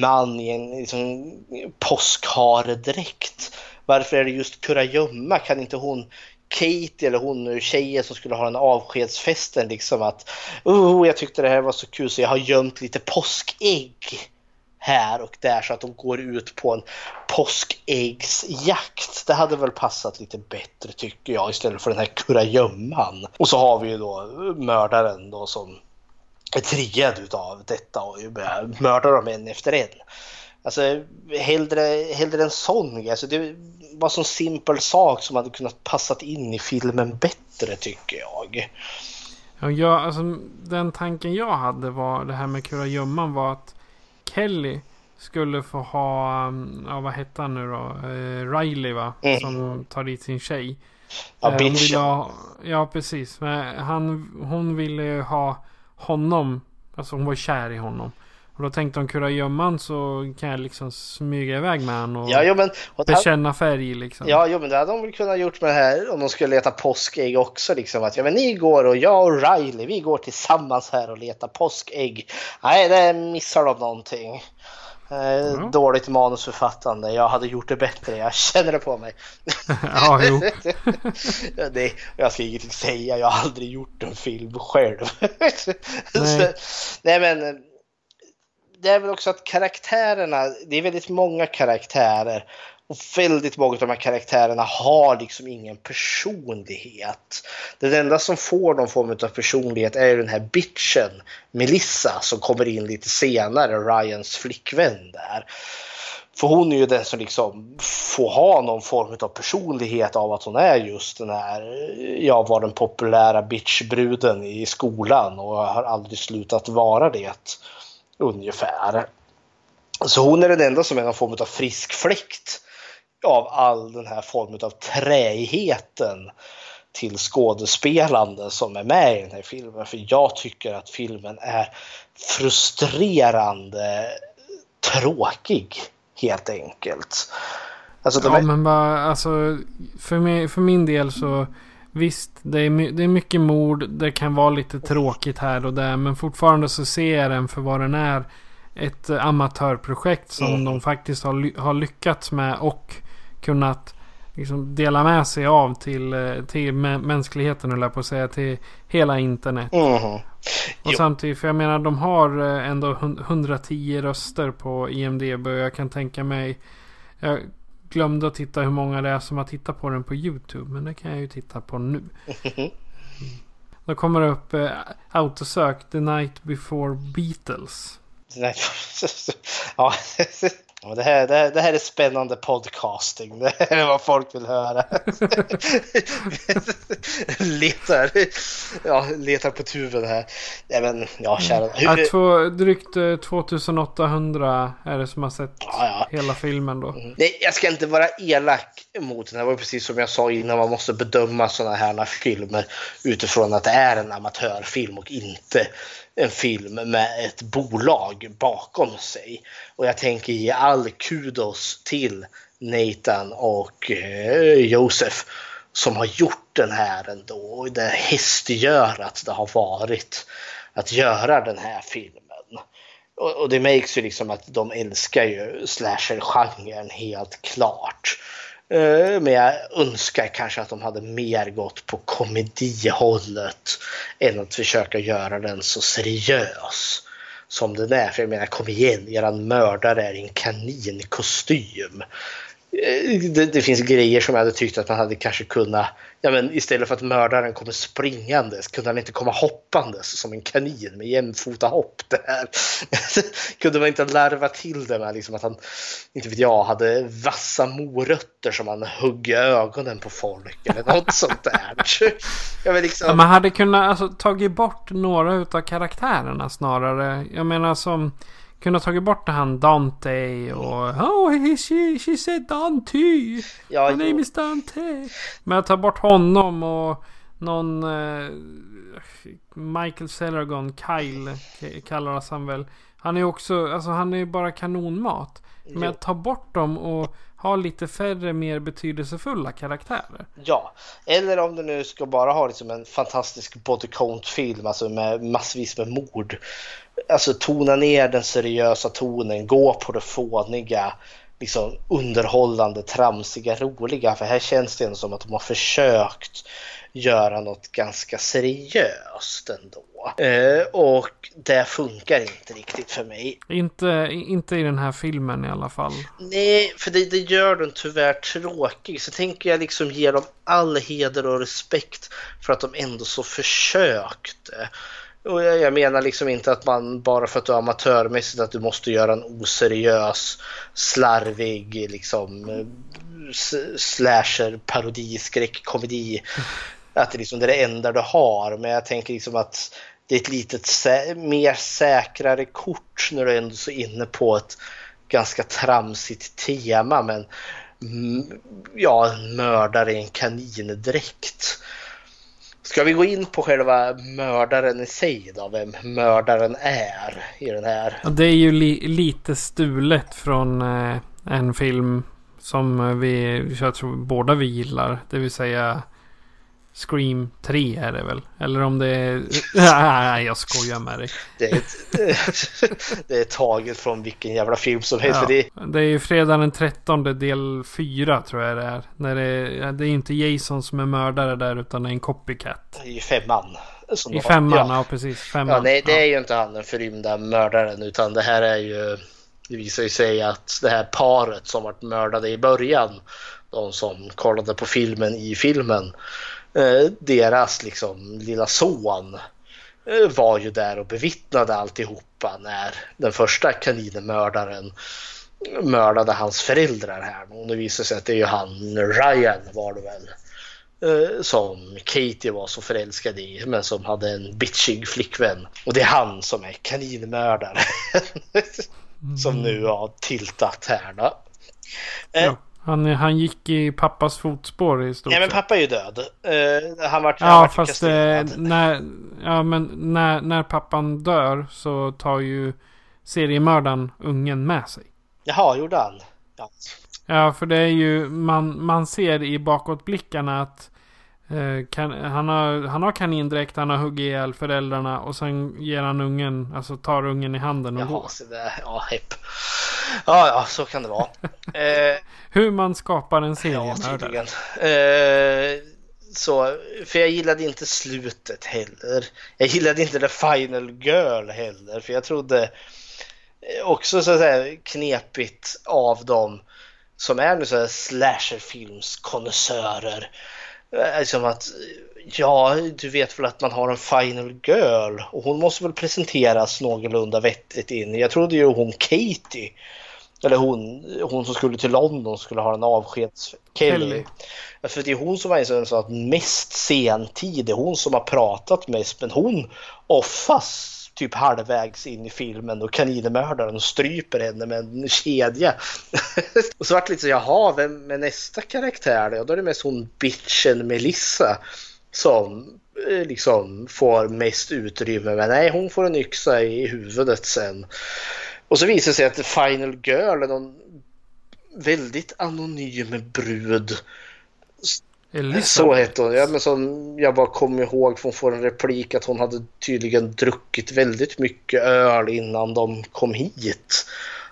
[SPEAKER 5] man i en liksom, påskharedräkt. Varför är det just kurragömma? Kan inte hon Katie eller hon tjejen som skulle ha den avskedsfesten liksom att oh, jag tyckte det här var så kul så jag har gömt lite påskägg här och där så att de går ut på en påskäggsjakt. Det hade väl passat lite bättre tycker jag istället för den här kurragömman. Och så har vi ju då mördaren då som är triggad utav detta och mördar dem en efter en. Alltså hellre, hellre en sån grej. Alltså, det var en sån simpel sak som hade kunnat passat in i filmen bättre tycker jag.
[SPEAKER 4] Ja, jag, alltså, den tanken jag hade var det här med kurragömman var att Kelly skulle få ha, um, ja vad hette han nu då? Eh, Riley va?
[SPEAKER 5] Mm.
[SPEAKER 4] Som tar dit sin tjej.
[SPEAKER 5] Ja,
[SPEAKER 4] Eh,
[SPEAKER 5] bitchen.
[SPEAKER 4] ha, ja precis. Men han, hon ville ju ha honom. Alltså hon var kär i honom. Och då tänkte hon kurragömman så kan jag liksom smyga iväg med honom och
[SPEAKER 5] Ja, jo, men, och
[SPEAKER 4] bekänna färg liksom.
[SPEAKER 5] Ja, jo, men det hade de väl kunnat gjort med det här om de skulle leta påskägg också. Liksom, att ja, men ni går och jag och Riley, vi går tillsammans här och letar påskägg. Nej, det missar de någonting. Eh, Dåligt manusförfattande. Jag hade gjort det bättre. Jag känner det på mig.
[SPEAKER 4] ja, jo.
[SPEAKER 5] Det, jag ska ingenting säga. Jag har aldrig gjort en film själv.
[SPEAKER 4] Nej.
[SPEAKER 5] Så, nej, men det är väl också att karaktärerna, det är väldigt många karaktärer och väldigt många av de här karaktärerna har liksom ingen personlighet. Det enda som får någon form av personlighet är den här bitchen Melissa som kommer in lite senare, Ryans flickvän där. För hon är ju den som liksom får ha någon form av personlighet av att hon är just den här, ja var den populära bitchbruden i skolan och har aldrig slutat vara det. Ungefär. Så hon är den enda som är någon form av frisk fläkt av all den här formen av träigheten till skådespelande som är med i den här filmen. För jag tycker att filmen är frustrerande tråkig helt enkelt.
[SPEAKER 4] Alltså, ja, är... men bara alltså för, mig, för min del så visst, det är, det är mycket mord. Det kan vara lite tråkigt här och där. Men fortfarande så ser jag den för vad den är. Ett amatörprojekt som mm. de faktiskt har, har lyckats med och kunnat liksom dela med sig av till, eh, till mänskligheten, eller på att säga, till hela internet.
[SPEAKER 5] Mm.
[SPEAKER 4] Och jo. samtidigt, för jag menar de har eh, ändå 110 röster på IMDB och jag kan tänka mig jag glömde att titta hur många det är som har tittat på den på YouTube. Men det kan jag ju titta på nu. Mm. Då kommer det upp eh, autosök The Night Before Beatles.
[SPEAKER 5] ja, det här, det, här, det här är spännande podcasting. Det här är vad folk vill höra. letar, ja, letar på tuben här. Ja, men, ja, kära.
[SPEAKER 4] Hur... Ja, två, drygt 2800 eh, är det som har sett ja, ja. hela filmen då.
[SPEAKER 5] Mm. Nej, jag ska inte vara elak mot den. Det var precis som jag sa innan. Man måste bedöma sådana här filmer utifrån att det är en amatörfilm och inte en film med ett bolag bakom sig. Och jag tänker ge all kudos till Nathan och eh, Josef som har gjort den här ändå. Och det hästgörat det har varit att göra den här filmen. Och, och det märks ju liksom att de älskar ju slasher-genren helt klart. Eh, men jag önskar kanske att de hade mer gått på komedihållet än att försöka göra den så seriös som den är. För jag menar, kom igen, eran mördare är i en kaninkostym. Eh, det, det, finns grejer som jag hade tyckt att man hade kanske kunnat, ja men istället för att mördaren kommer springandes kunde han inte komma hoppandes som en kanin med jämfota hopp där. kunde man inte larva till det med liksom att han, inte vet jag, hade vassa morötter som han högg i ögonen på folk eller något sånt där.
[SPEAKER 4] Jag liksom... ja, man hade kunnat alltså, tagit bort några utav karaktärerna snarare. Jag menar som kunnat tagit bort han Dante och Oh, she, she said Dante. Ja, My name is Dante. Men att ta bort honom och någon uh, Michael Celargon, Kyle kallas han väl. Han är också, alltså han är bara kanonmat. Men att ta bort dem och ha lite färre mer betydelsefulla karaktärer.
[SPEAKER 5] Ja, eller om du nu ska bara ha liksom en fantastisk body count film, alltså med massvis med mord alltså tona ner den seriösa tonen, gå på det fåniga, liksom underhållande, tramsiga, roliga. För här känns det ändå som att de har försökt göra något ganska seriöst ändå. Eh, och det funkar inte riktigt för mig.
[SPEAKER 4] Inte, inte i den här filmen i alla fall.
[SPEAKER 5] Nej, för det, det gör den tyvärr tråkig. Så tänker jag liksom ge dem all heder och respekt för att de ändå så försökte. Och jag, menar liksom inte att man bara för att du är amatörmässigt att du måste göra en oseriös, slarvig liksom slasher, parodi, skräckkomedi. Att det, liksom, det är det enda du har. Men jag tänker liksom att det är ett litet sä mer säkrare kort när du ändå är så inne på ett ganska tramsigt tema. Men mm, ja, en mördare i en kanindräkt. Ska vi gå in på själva mördaren i sig då? Vem mördaren är i den här?
[SPEAKER 4] Det är ju li lite stulet från eh, en film som eh, vi, jag tror båda vi gillar. Det vill säga Scream 3 är det väl? Eller om det är... Nej, jag skojar med dig.
[SPEAKER 5] Det är, det är taget från vilken jävla film som helst. Ja,
[SPEAKER 4] det... det är ju fredag den 13 del 4 tror jag det är. När det, det är inte Jason som är mördare där utan det är en copycat.
[SPEAKER 5] Det är ju femman.
[SPEAKER 4] I femman, ja. ja precis. Femman.
[SPEAKER 5] Ja, nej, det är ju inte han den förrymda mördaren utan det här är ju... Det visar ju sig att det här paret som varit mördade i början. De som kollade på filmen i filmen Eh, deras liksom lilla son eh, var ju där och bevittnade alltihopa när den första kaninmördaren mördade hans föräldrar här. Och det visade sig att det är ju han Ryan var det väl eh, som Katie var så förälskad i men som hade en bitchig flickvän. Och det är han som är kaninmördaren som nu har tiltat här då.
[SPEAKER 4] Ja. Han, han gick i pappas fotspår i stort
[SPEAKER 5] Ja men pappa är ju död. Uh, han vart, han
[SPEAKER 4] Ja,
[SPEAKER 5] vart ju
[SPEAKER 4] fast eh, när, ja, men när, när pappan dör så tar ju seriemördaren ungen med sig.
[SPEAKER 5] Jaha, gjorde han? Ja.
[SPEAKER 4] Ja, för det är ju, man, man ser i bakåtblickarna att eh, kan, han, har, han har kanindräkt, han har huggit ihjäl föräldrarna och sen ger han ungen, alltså tar ungen i handen och
[SPEAKER 5] Jaha,
[SPEAKER 4] går.
[SPEAKER 5] så det, ja hepp. Ja, ja, så kan det vara. Eh,
[SPEAKER 4] Hur man skapar en
[SPEAKER 5] ja,
[SPEAKER 4] seriemördare.
[SPEAKER 5] tydligen. Eh, så, för jag gillade inte slutet heller. Jag gillade inte The Final Girl heller, för jag trodde eh, också så att säga knepigt av dem som är nu så här slasherfilmskonnässörer. Eh, Som att, ja, du vet väl att man har en Final Girl och hon måste väl presenteras någorlunda vettigt in. Jag trodde ju hon Katie, eller hon, hon som skulle till London skulle ha en avskeds... Kelly.
[SPEAKER 4] Kelly.
[SPEAKER 5] För det är hon som var en som att mest sentid, det är hon som har pratat mest, men hon offas typ halvvägs in i filmen och kaninmördaren stryper henne med en kedja. och så vart det lite så, jaha, vem är nästa karaktär då? Ja, Då är det mest hon bitchen Melissa som eh, liksom får mest utrymme. Men nej, hon får en yxa i huvudet sen. Och så visar det sig att The Final Girl är någon väldigt anonym brud.
[SPEAKER 4] Elisabeth.
[SPEAKER 5] Så hette hon. Ja, men som jag bara kommer ihåg för hon får en replik att hon hade tydligen druckit väldigt mycket öl innan de kom hit.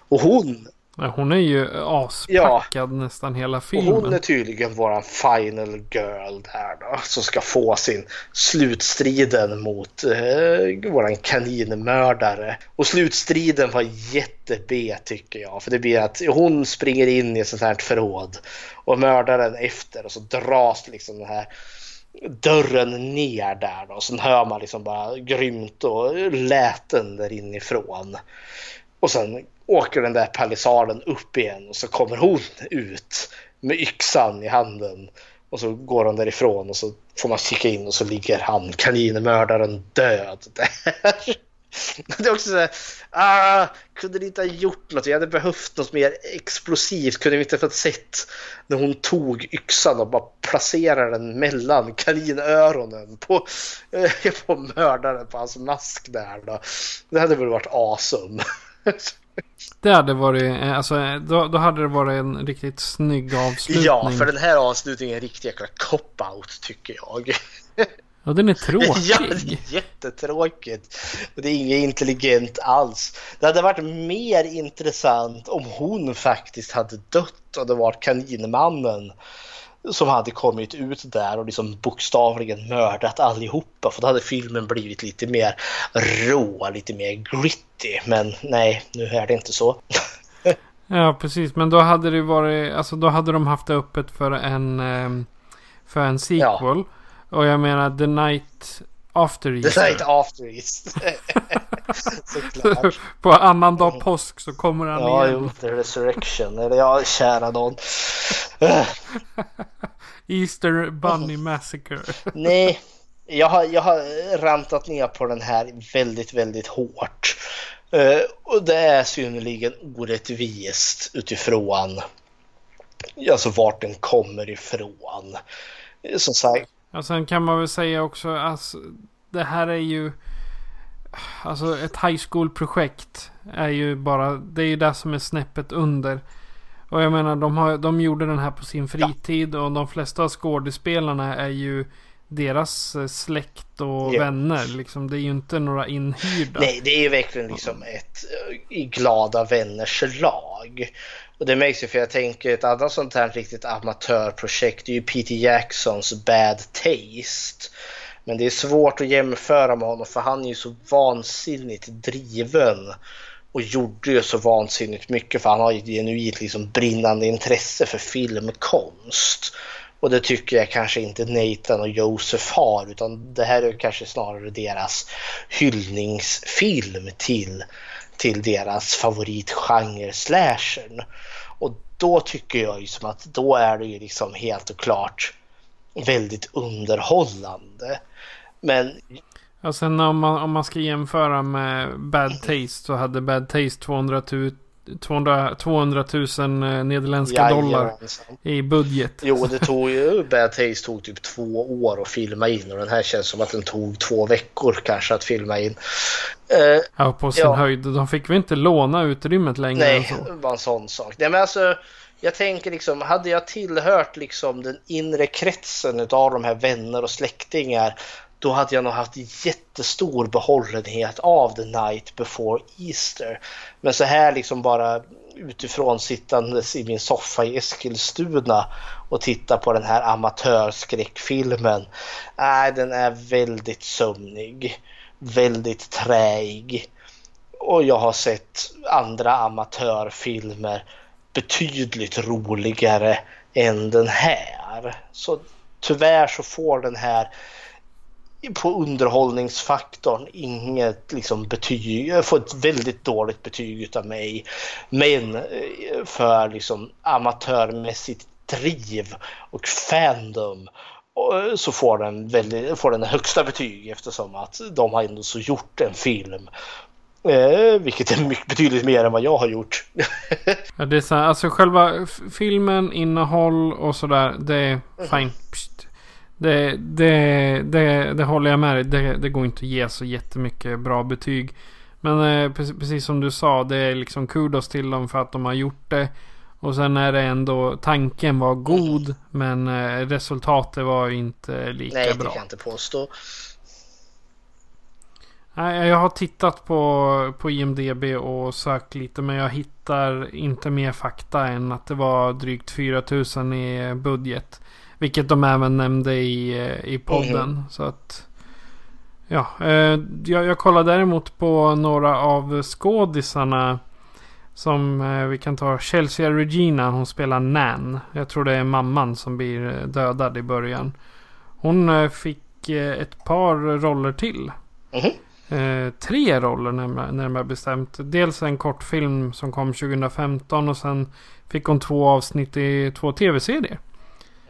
[SPEAKER 5] Och hon,
[SPEAKER 4] hon är ju aspackad nästan hela
[SPEAKER 5] och
[SPEAKER 4] filmen.
[SPEAKER 5] hon är tydligen våran final girl där då. Som ska få sin slutstriden mot eh, våran kaninmördare. Och slutstriden var jätte-B tycker jag. För det blir att hon springer in i ett sånt här förråd. Och mördaren efter och så dras liksom den här dörren ner där då. Sen hör man liksom bara grymt och läten där inifrån. Och sen åker den där palissaden upp igen och så kommer hon ut med yxan i handen. Och så går hon därifrån och så får man kika in och så ligger han, kaninmördaren, död där. Det är också så här, ah, kunde ni inte ha gjort något? Vi hade behövt något mer explosivt. Kunde vi inte fått sett när hon tog yxan och bara placerade den mellan kaninöronen på, eh, på mördaren på hans mask där då. Det hade väl varit awesome.
[SPEAKER 4] Det hade varit, eh, alltså då, då hade det varit en riktigt snygg avslutning.
[SPEAKER 5] Ja, för den här avslutningen är en riktig jäkla cop-out tycker jag.
[SPEAKER 4] Och den är tråkig.
[SPEAKER 5] Ja, det är jättetråkigt. Det är inget intelligent alls. Det hade varit mer intressant om hon faktiskt hade dött och det var kaninmannen som hade kommit ut där och liksom bokstavligen mördat allihopa. För då hade filmen blivit lite mer rå, lite mer gritty. Men nej, nu är det inte så.
[SPEAKER 4] Ja, precis. Men då hade det varit, alltså då hade de haft det öppet för en, ehm, för en sequel. Och jag menar The Night After Easter.
[SPEAKER 5] night after Easter. Såklart.
[SPEAKER 4] På annandag påsk så kommer han
[SPEAKER 5] Ja,
[SPEAKER 4] igen.
[SPEAKER 5] The Resurrection. Eller ja, kära någon.
[SPEAKER 4] Easter Bunny Massacre.
[SPEAKER 5] Nej, jag har, jag har rantat ner på den här väldigt, väldigt hårt. Eh, och det är synnerligen orättvist utifrån alltså vart den kommer ifrån. Eh, Som sagt,
[SPEAKER 4] Och sen kan man väl säga också, alltså, det här är ju... Alltså ett high school-projekt är ju bara, det är ju det som är snäppet under. Och jag menar, de, har, de gjorde den här på sin fritid och de flesta av skådespelarna är ju deras eh, släkt och
[SPEAKER 5] Ja.
[SPEAKER 4] vänner. Liksom, det är ju inte några inhyrda.
[SPEAKER 5] nej, det är ju verkligen liksom ett eh, i glada vänners lag. Och det märks ju för jag tänker ett annat sånt här riktigt amatörprojekt är ju Peter Jacksons Bad Taste. Men det är svårt att jämföra med honom för han är ju så vansinnigt driven och gjorde ju så vansinnigt mycket för han har ju ett genuint liksom brinnande intresse för filmkonst. Och det tycker jag kanske inte Nathan och Josef har utan det här är kanske snarare deras hyllningsfilm till, till deras favoritgenre slashern. Och då tycker jag ju som att då är det ju liksom helt och klart väldigt underhållande. Men
[SPEAKER 4] alltså, Ja, sen om man, om man ska jämföra med Bad Taste så hade Bad Taste 200 000 200, 200 000 eh, nederländska dollar i budget.
[SPEAKER 5] Jo, det tog ju, Bad Taste tog typ två år att filma in och den här känns som att den tog två veckor kanske att filma in. Eh,
[SPEAKER 4] Ja, på sin
[SPEAKER 5] Ja.
[SPEAKER 4] höjd. De fick väl inte låna utrymmet längre än
[SPEAKER 5] nej, det var en sån sak. Nej, men alltså, jag tänker liksom, hade jag tillhört liksom den inre kretsen av de här vänner och släktingar då hade jag nog haft jättestor behållenhet av The Night Before Easter. Men så här liksom bara utifrån sittandes i min soffa i Eskilstuna och titta på den här amatörskräckfilmen. Nej, den är väldigt sömnig, väldigt träig. Och jag har sett andra amatörfilmer betydligt roligare än den här. Så tyvärr så får den här på underhållningsfaktorn inget liksom betyg, jag får ett väldigt dåligt betyg utav mig. Men eh, för liksom amatörmässigt driv och fandom och så får den, väldigt, får den högsta betyg eftersom att de har ändå så gjort en film. Eh, vilket är mycket, betydligt mer än vad jag har gjort.
[SPEAKER 4] Ja, det är så här, alltså själva filmen, innehåll och sådär. Det är fine. Psst. Det, det, det, det håller jag med dig. Det, det går inte att ge så jättemycket bra betyg. Men eh, precis, precis som du sa. Det är liksom kudos till dem för att de har gjort det. Och sen är det ändå tanken var god. Men eh, resultatet var ju inte lika
[SPEAKER 5] Nej, det
[SPEAKER 4] bra.
[SPEAKER 5] kan jag inte påstå.
[SPEAKER 4] Nej, jag har tittat på, på IMDB och sökt lite men jag hittar inte mer fakta än att det var drygt 4000 i budget. Vilket de även nämnde i, eh, i podden.
[SPEAKER 5] Mhm.
[SPEAKER 4] Så att... Ja, eh, jag, jag kollar däremot på några av skådisarna. Som eh, vi kan ta Chelsea Regina, hon spelar Nan. Jag tror det är mamman som blir dödad i början. Hon fick ett par roller till.
[SPEAKER 5] Mhm.
[SPEAKER 4] Eh, tre roller närmare, närmare bestämt. Dels en kortfilm som kom 2015 och sen fick hon två avsnitt i två tv-serier.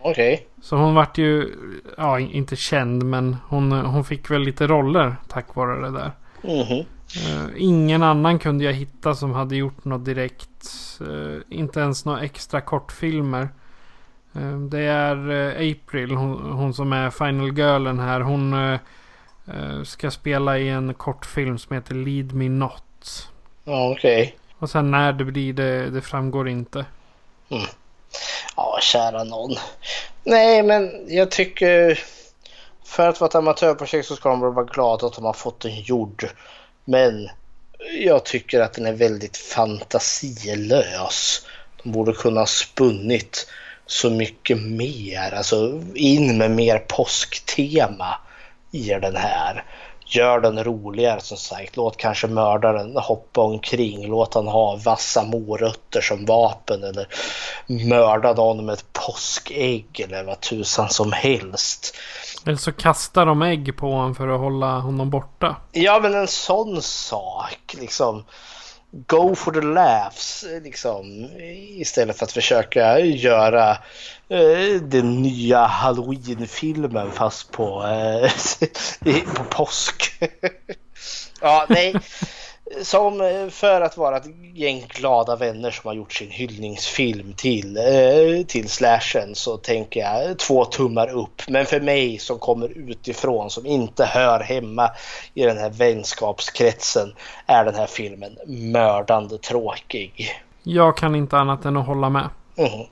[SPEAKER 5] Okej.
[SPEAKER 4] Så hon vart ju, ja inte känd men hon, hon fick väl lite roller tack vare det där.
[SPEAKER 5] Mhm.
[SPEAKER 4] Eh, ingen annan kunde jag hitta som hade gjort något direkt. eh, inte ens några extra kortfilmer. Eh, det är April, hon, hon som är Final Girlen här. Hon ska spela i en kortfilm som heter Lead Me Not.
[SPEAKER 5] Ja, okej.
[SPEAKER 4] Och sen när det blir det, det framgår inte.
[SPEAKER 5] Ja, kära någon. Nej, men jag tycker för att vara ett amatörprojekt så ska de vara glada att de har fått den gjord. Men jag tycker att den är väldigt fantasilös. De borde kunna ha spunnit så mycket mer, alltså in med mer påsktema i den här. Gör den roligare som sagt. Låt kanske mördaren hoppa omkring. Låt han ha vassa morötter som vapen eller mörda någon med ett påskägg eller vad tusan som helst.
[SPEAKER 4] Eller så kastar de ägg på honom för att hålla honom borta.
[SPEAKER 5] Ja men en sån sak liksom. Go for the laughs liksom. Istället för att försöka göra eh, den nya halloween-filmen fast på, eh, på påsk. ja nej. Som eh, för att vara ett gäng glada vänner som har gjort sin hyllningsfilm till, eh, till slashen så tänker jag två tummar upp. Men för mig som kommer utifrån som inte hör hemma i den här vänskapskretsen är den här filmen mördande tråkig.
[SPEAKER 4] Jag kan inte annat än att hålla med.
[SPEAKER 5] Mhm.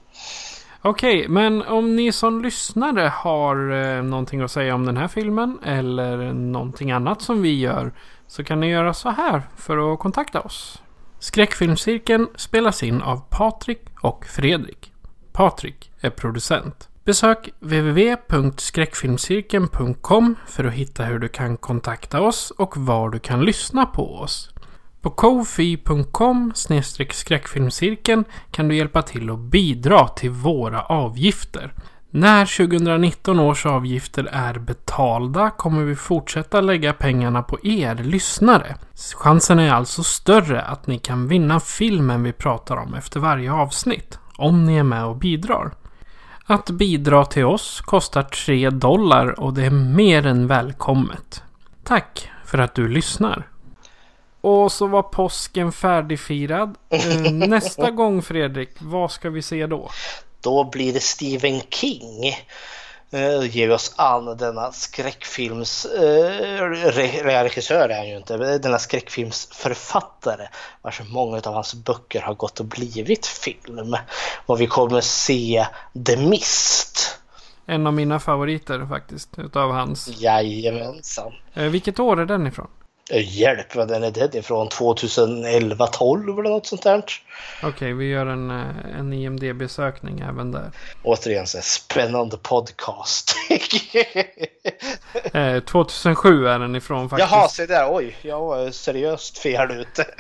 [SPEAKER 4] Okej, men om ni som lyssnare har eh, någonting att säga om den här filmen eller någonting annat som vi gör så kan ni göra så här för att kontakta oss. Skräckfilmscirkeln spelas in av Patrik och Fredrik. Patrik är producent. Besök www.skräckfilmscirkeln.com för att hitta hur du kan kontakta oss och var du kan lyssna på oss. På kofi.com skräckfilmscirkeln kan du hjälpa till att bidra till våra avgifter. När 2019 års avgifter är betalda kommer vi fortsätta lägga pengarna på er lyssnare. Chansen är alltså större att ni kan vinna filmen vi pratar om efter varje avsnitt, om ni är med och bidrar. Att bidra till oss kostar 3 dollar och det är mer än välkommet. Tack för att du lyssnar. Och så var påsken färdigfirad. Eh, Nästa gång Fredrik, vad ska vi se då?
[SPEAKER 5] Då blir det Stephen King. Eh, ger oss an denna skräckfilms... Eh, re- regissör är han ju inte, denna skräckfilmsförfattare. Vars många av hans böcker har gått och blivit film. Och vi kommer se The Mist.
[SPEAKER 4] En av mina favoriter faktiskt, utav hans.
[SPEAKER 5] Jajamensan.
[SPEAKER 4] Eh, vilket år är den ifrån?
[SPEAKER 5] Eh, Hjälp vad den är den ifrån 2011, 12 eller något sånt där.
[SPEAKER 4] Okej, vi gör en, eh, en IMDB-sökning även där.
[SPEAKER 5] Återigen så spännande podcast.
[SPEAKER 4] Eh, 2007 är den ifrån faktiskt.
[SPEAKER 5] Jaha, se där. Oj, jag var seriöst fel ute.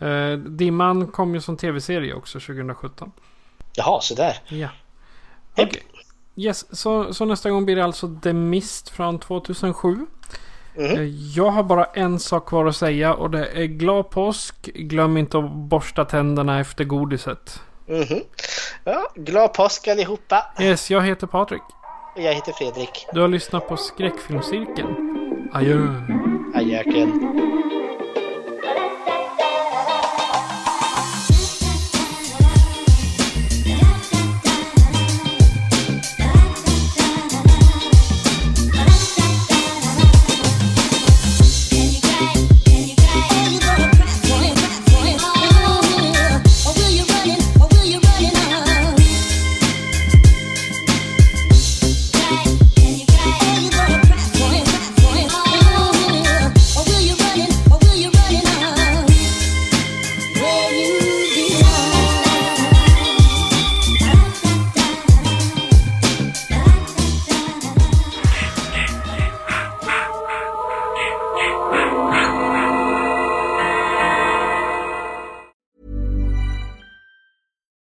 [SPEAKER 4] Eh, Dimman kom ju som tv-serie också 2017.
[SPEAKER 5] Jaha, så där.
[SPEAKER 4] Ja. Okej. Yes, så, så nästa gång blir det alltså The Mist från 2007. Eh, Jag har bara en sak kvar att säga och det är glad påsk. Glöm inte att borsta tänderna efter godiset.
[SPEAKER 5] Mhm. Ja, glad påsk allihopa.
[SPEAKER 4] Yes, jag heter Patrik.
[SPEAKER 5] Och jag heter Fredrik.
[SPEAKER 4] Du har lyssnat på Skräckfilmscirkeln. Adjö.
[SPEAKER 5] Ajöken.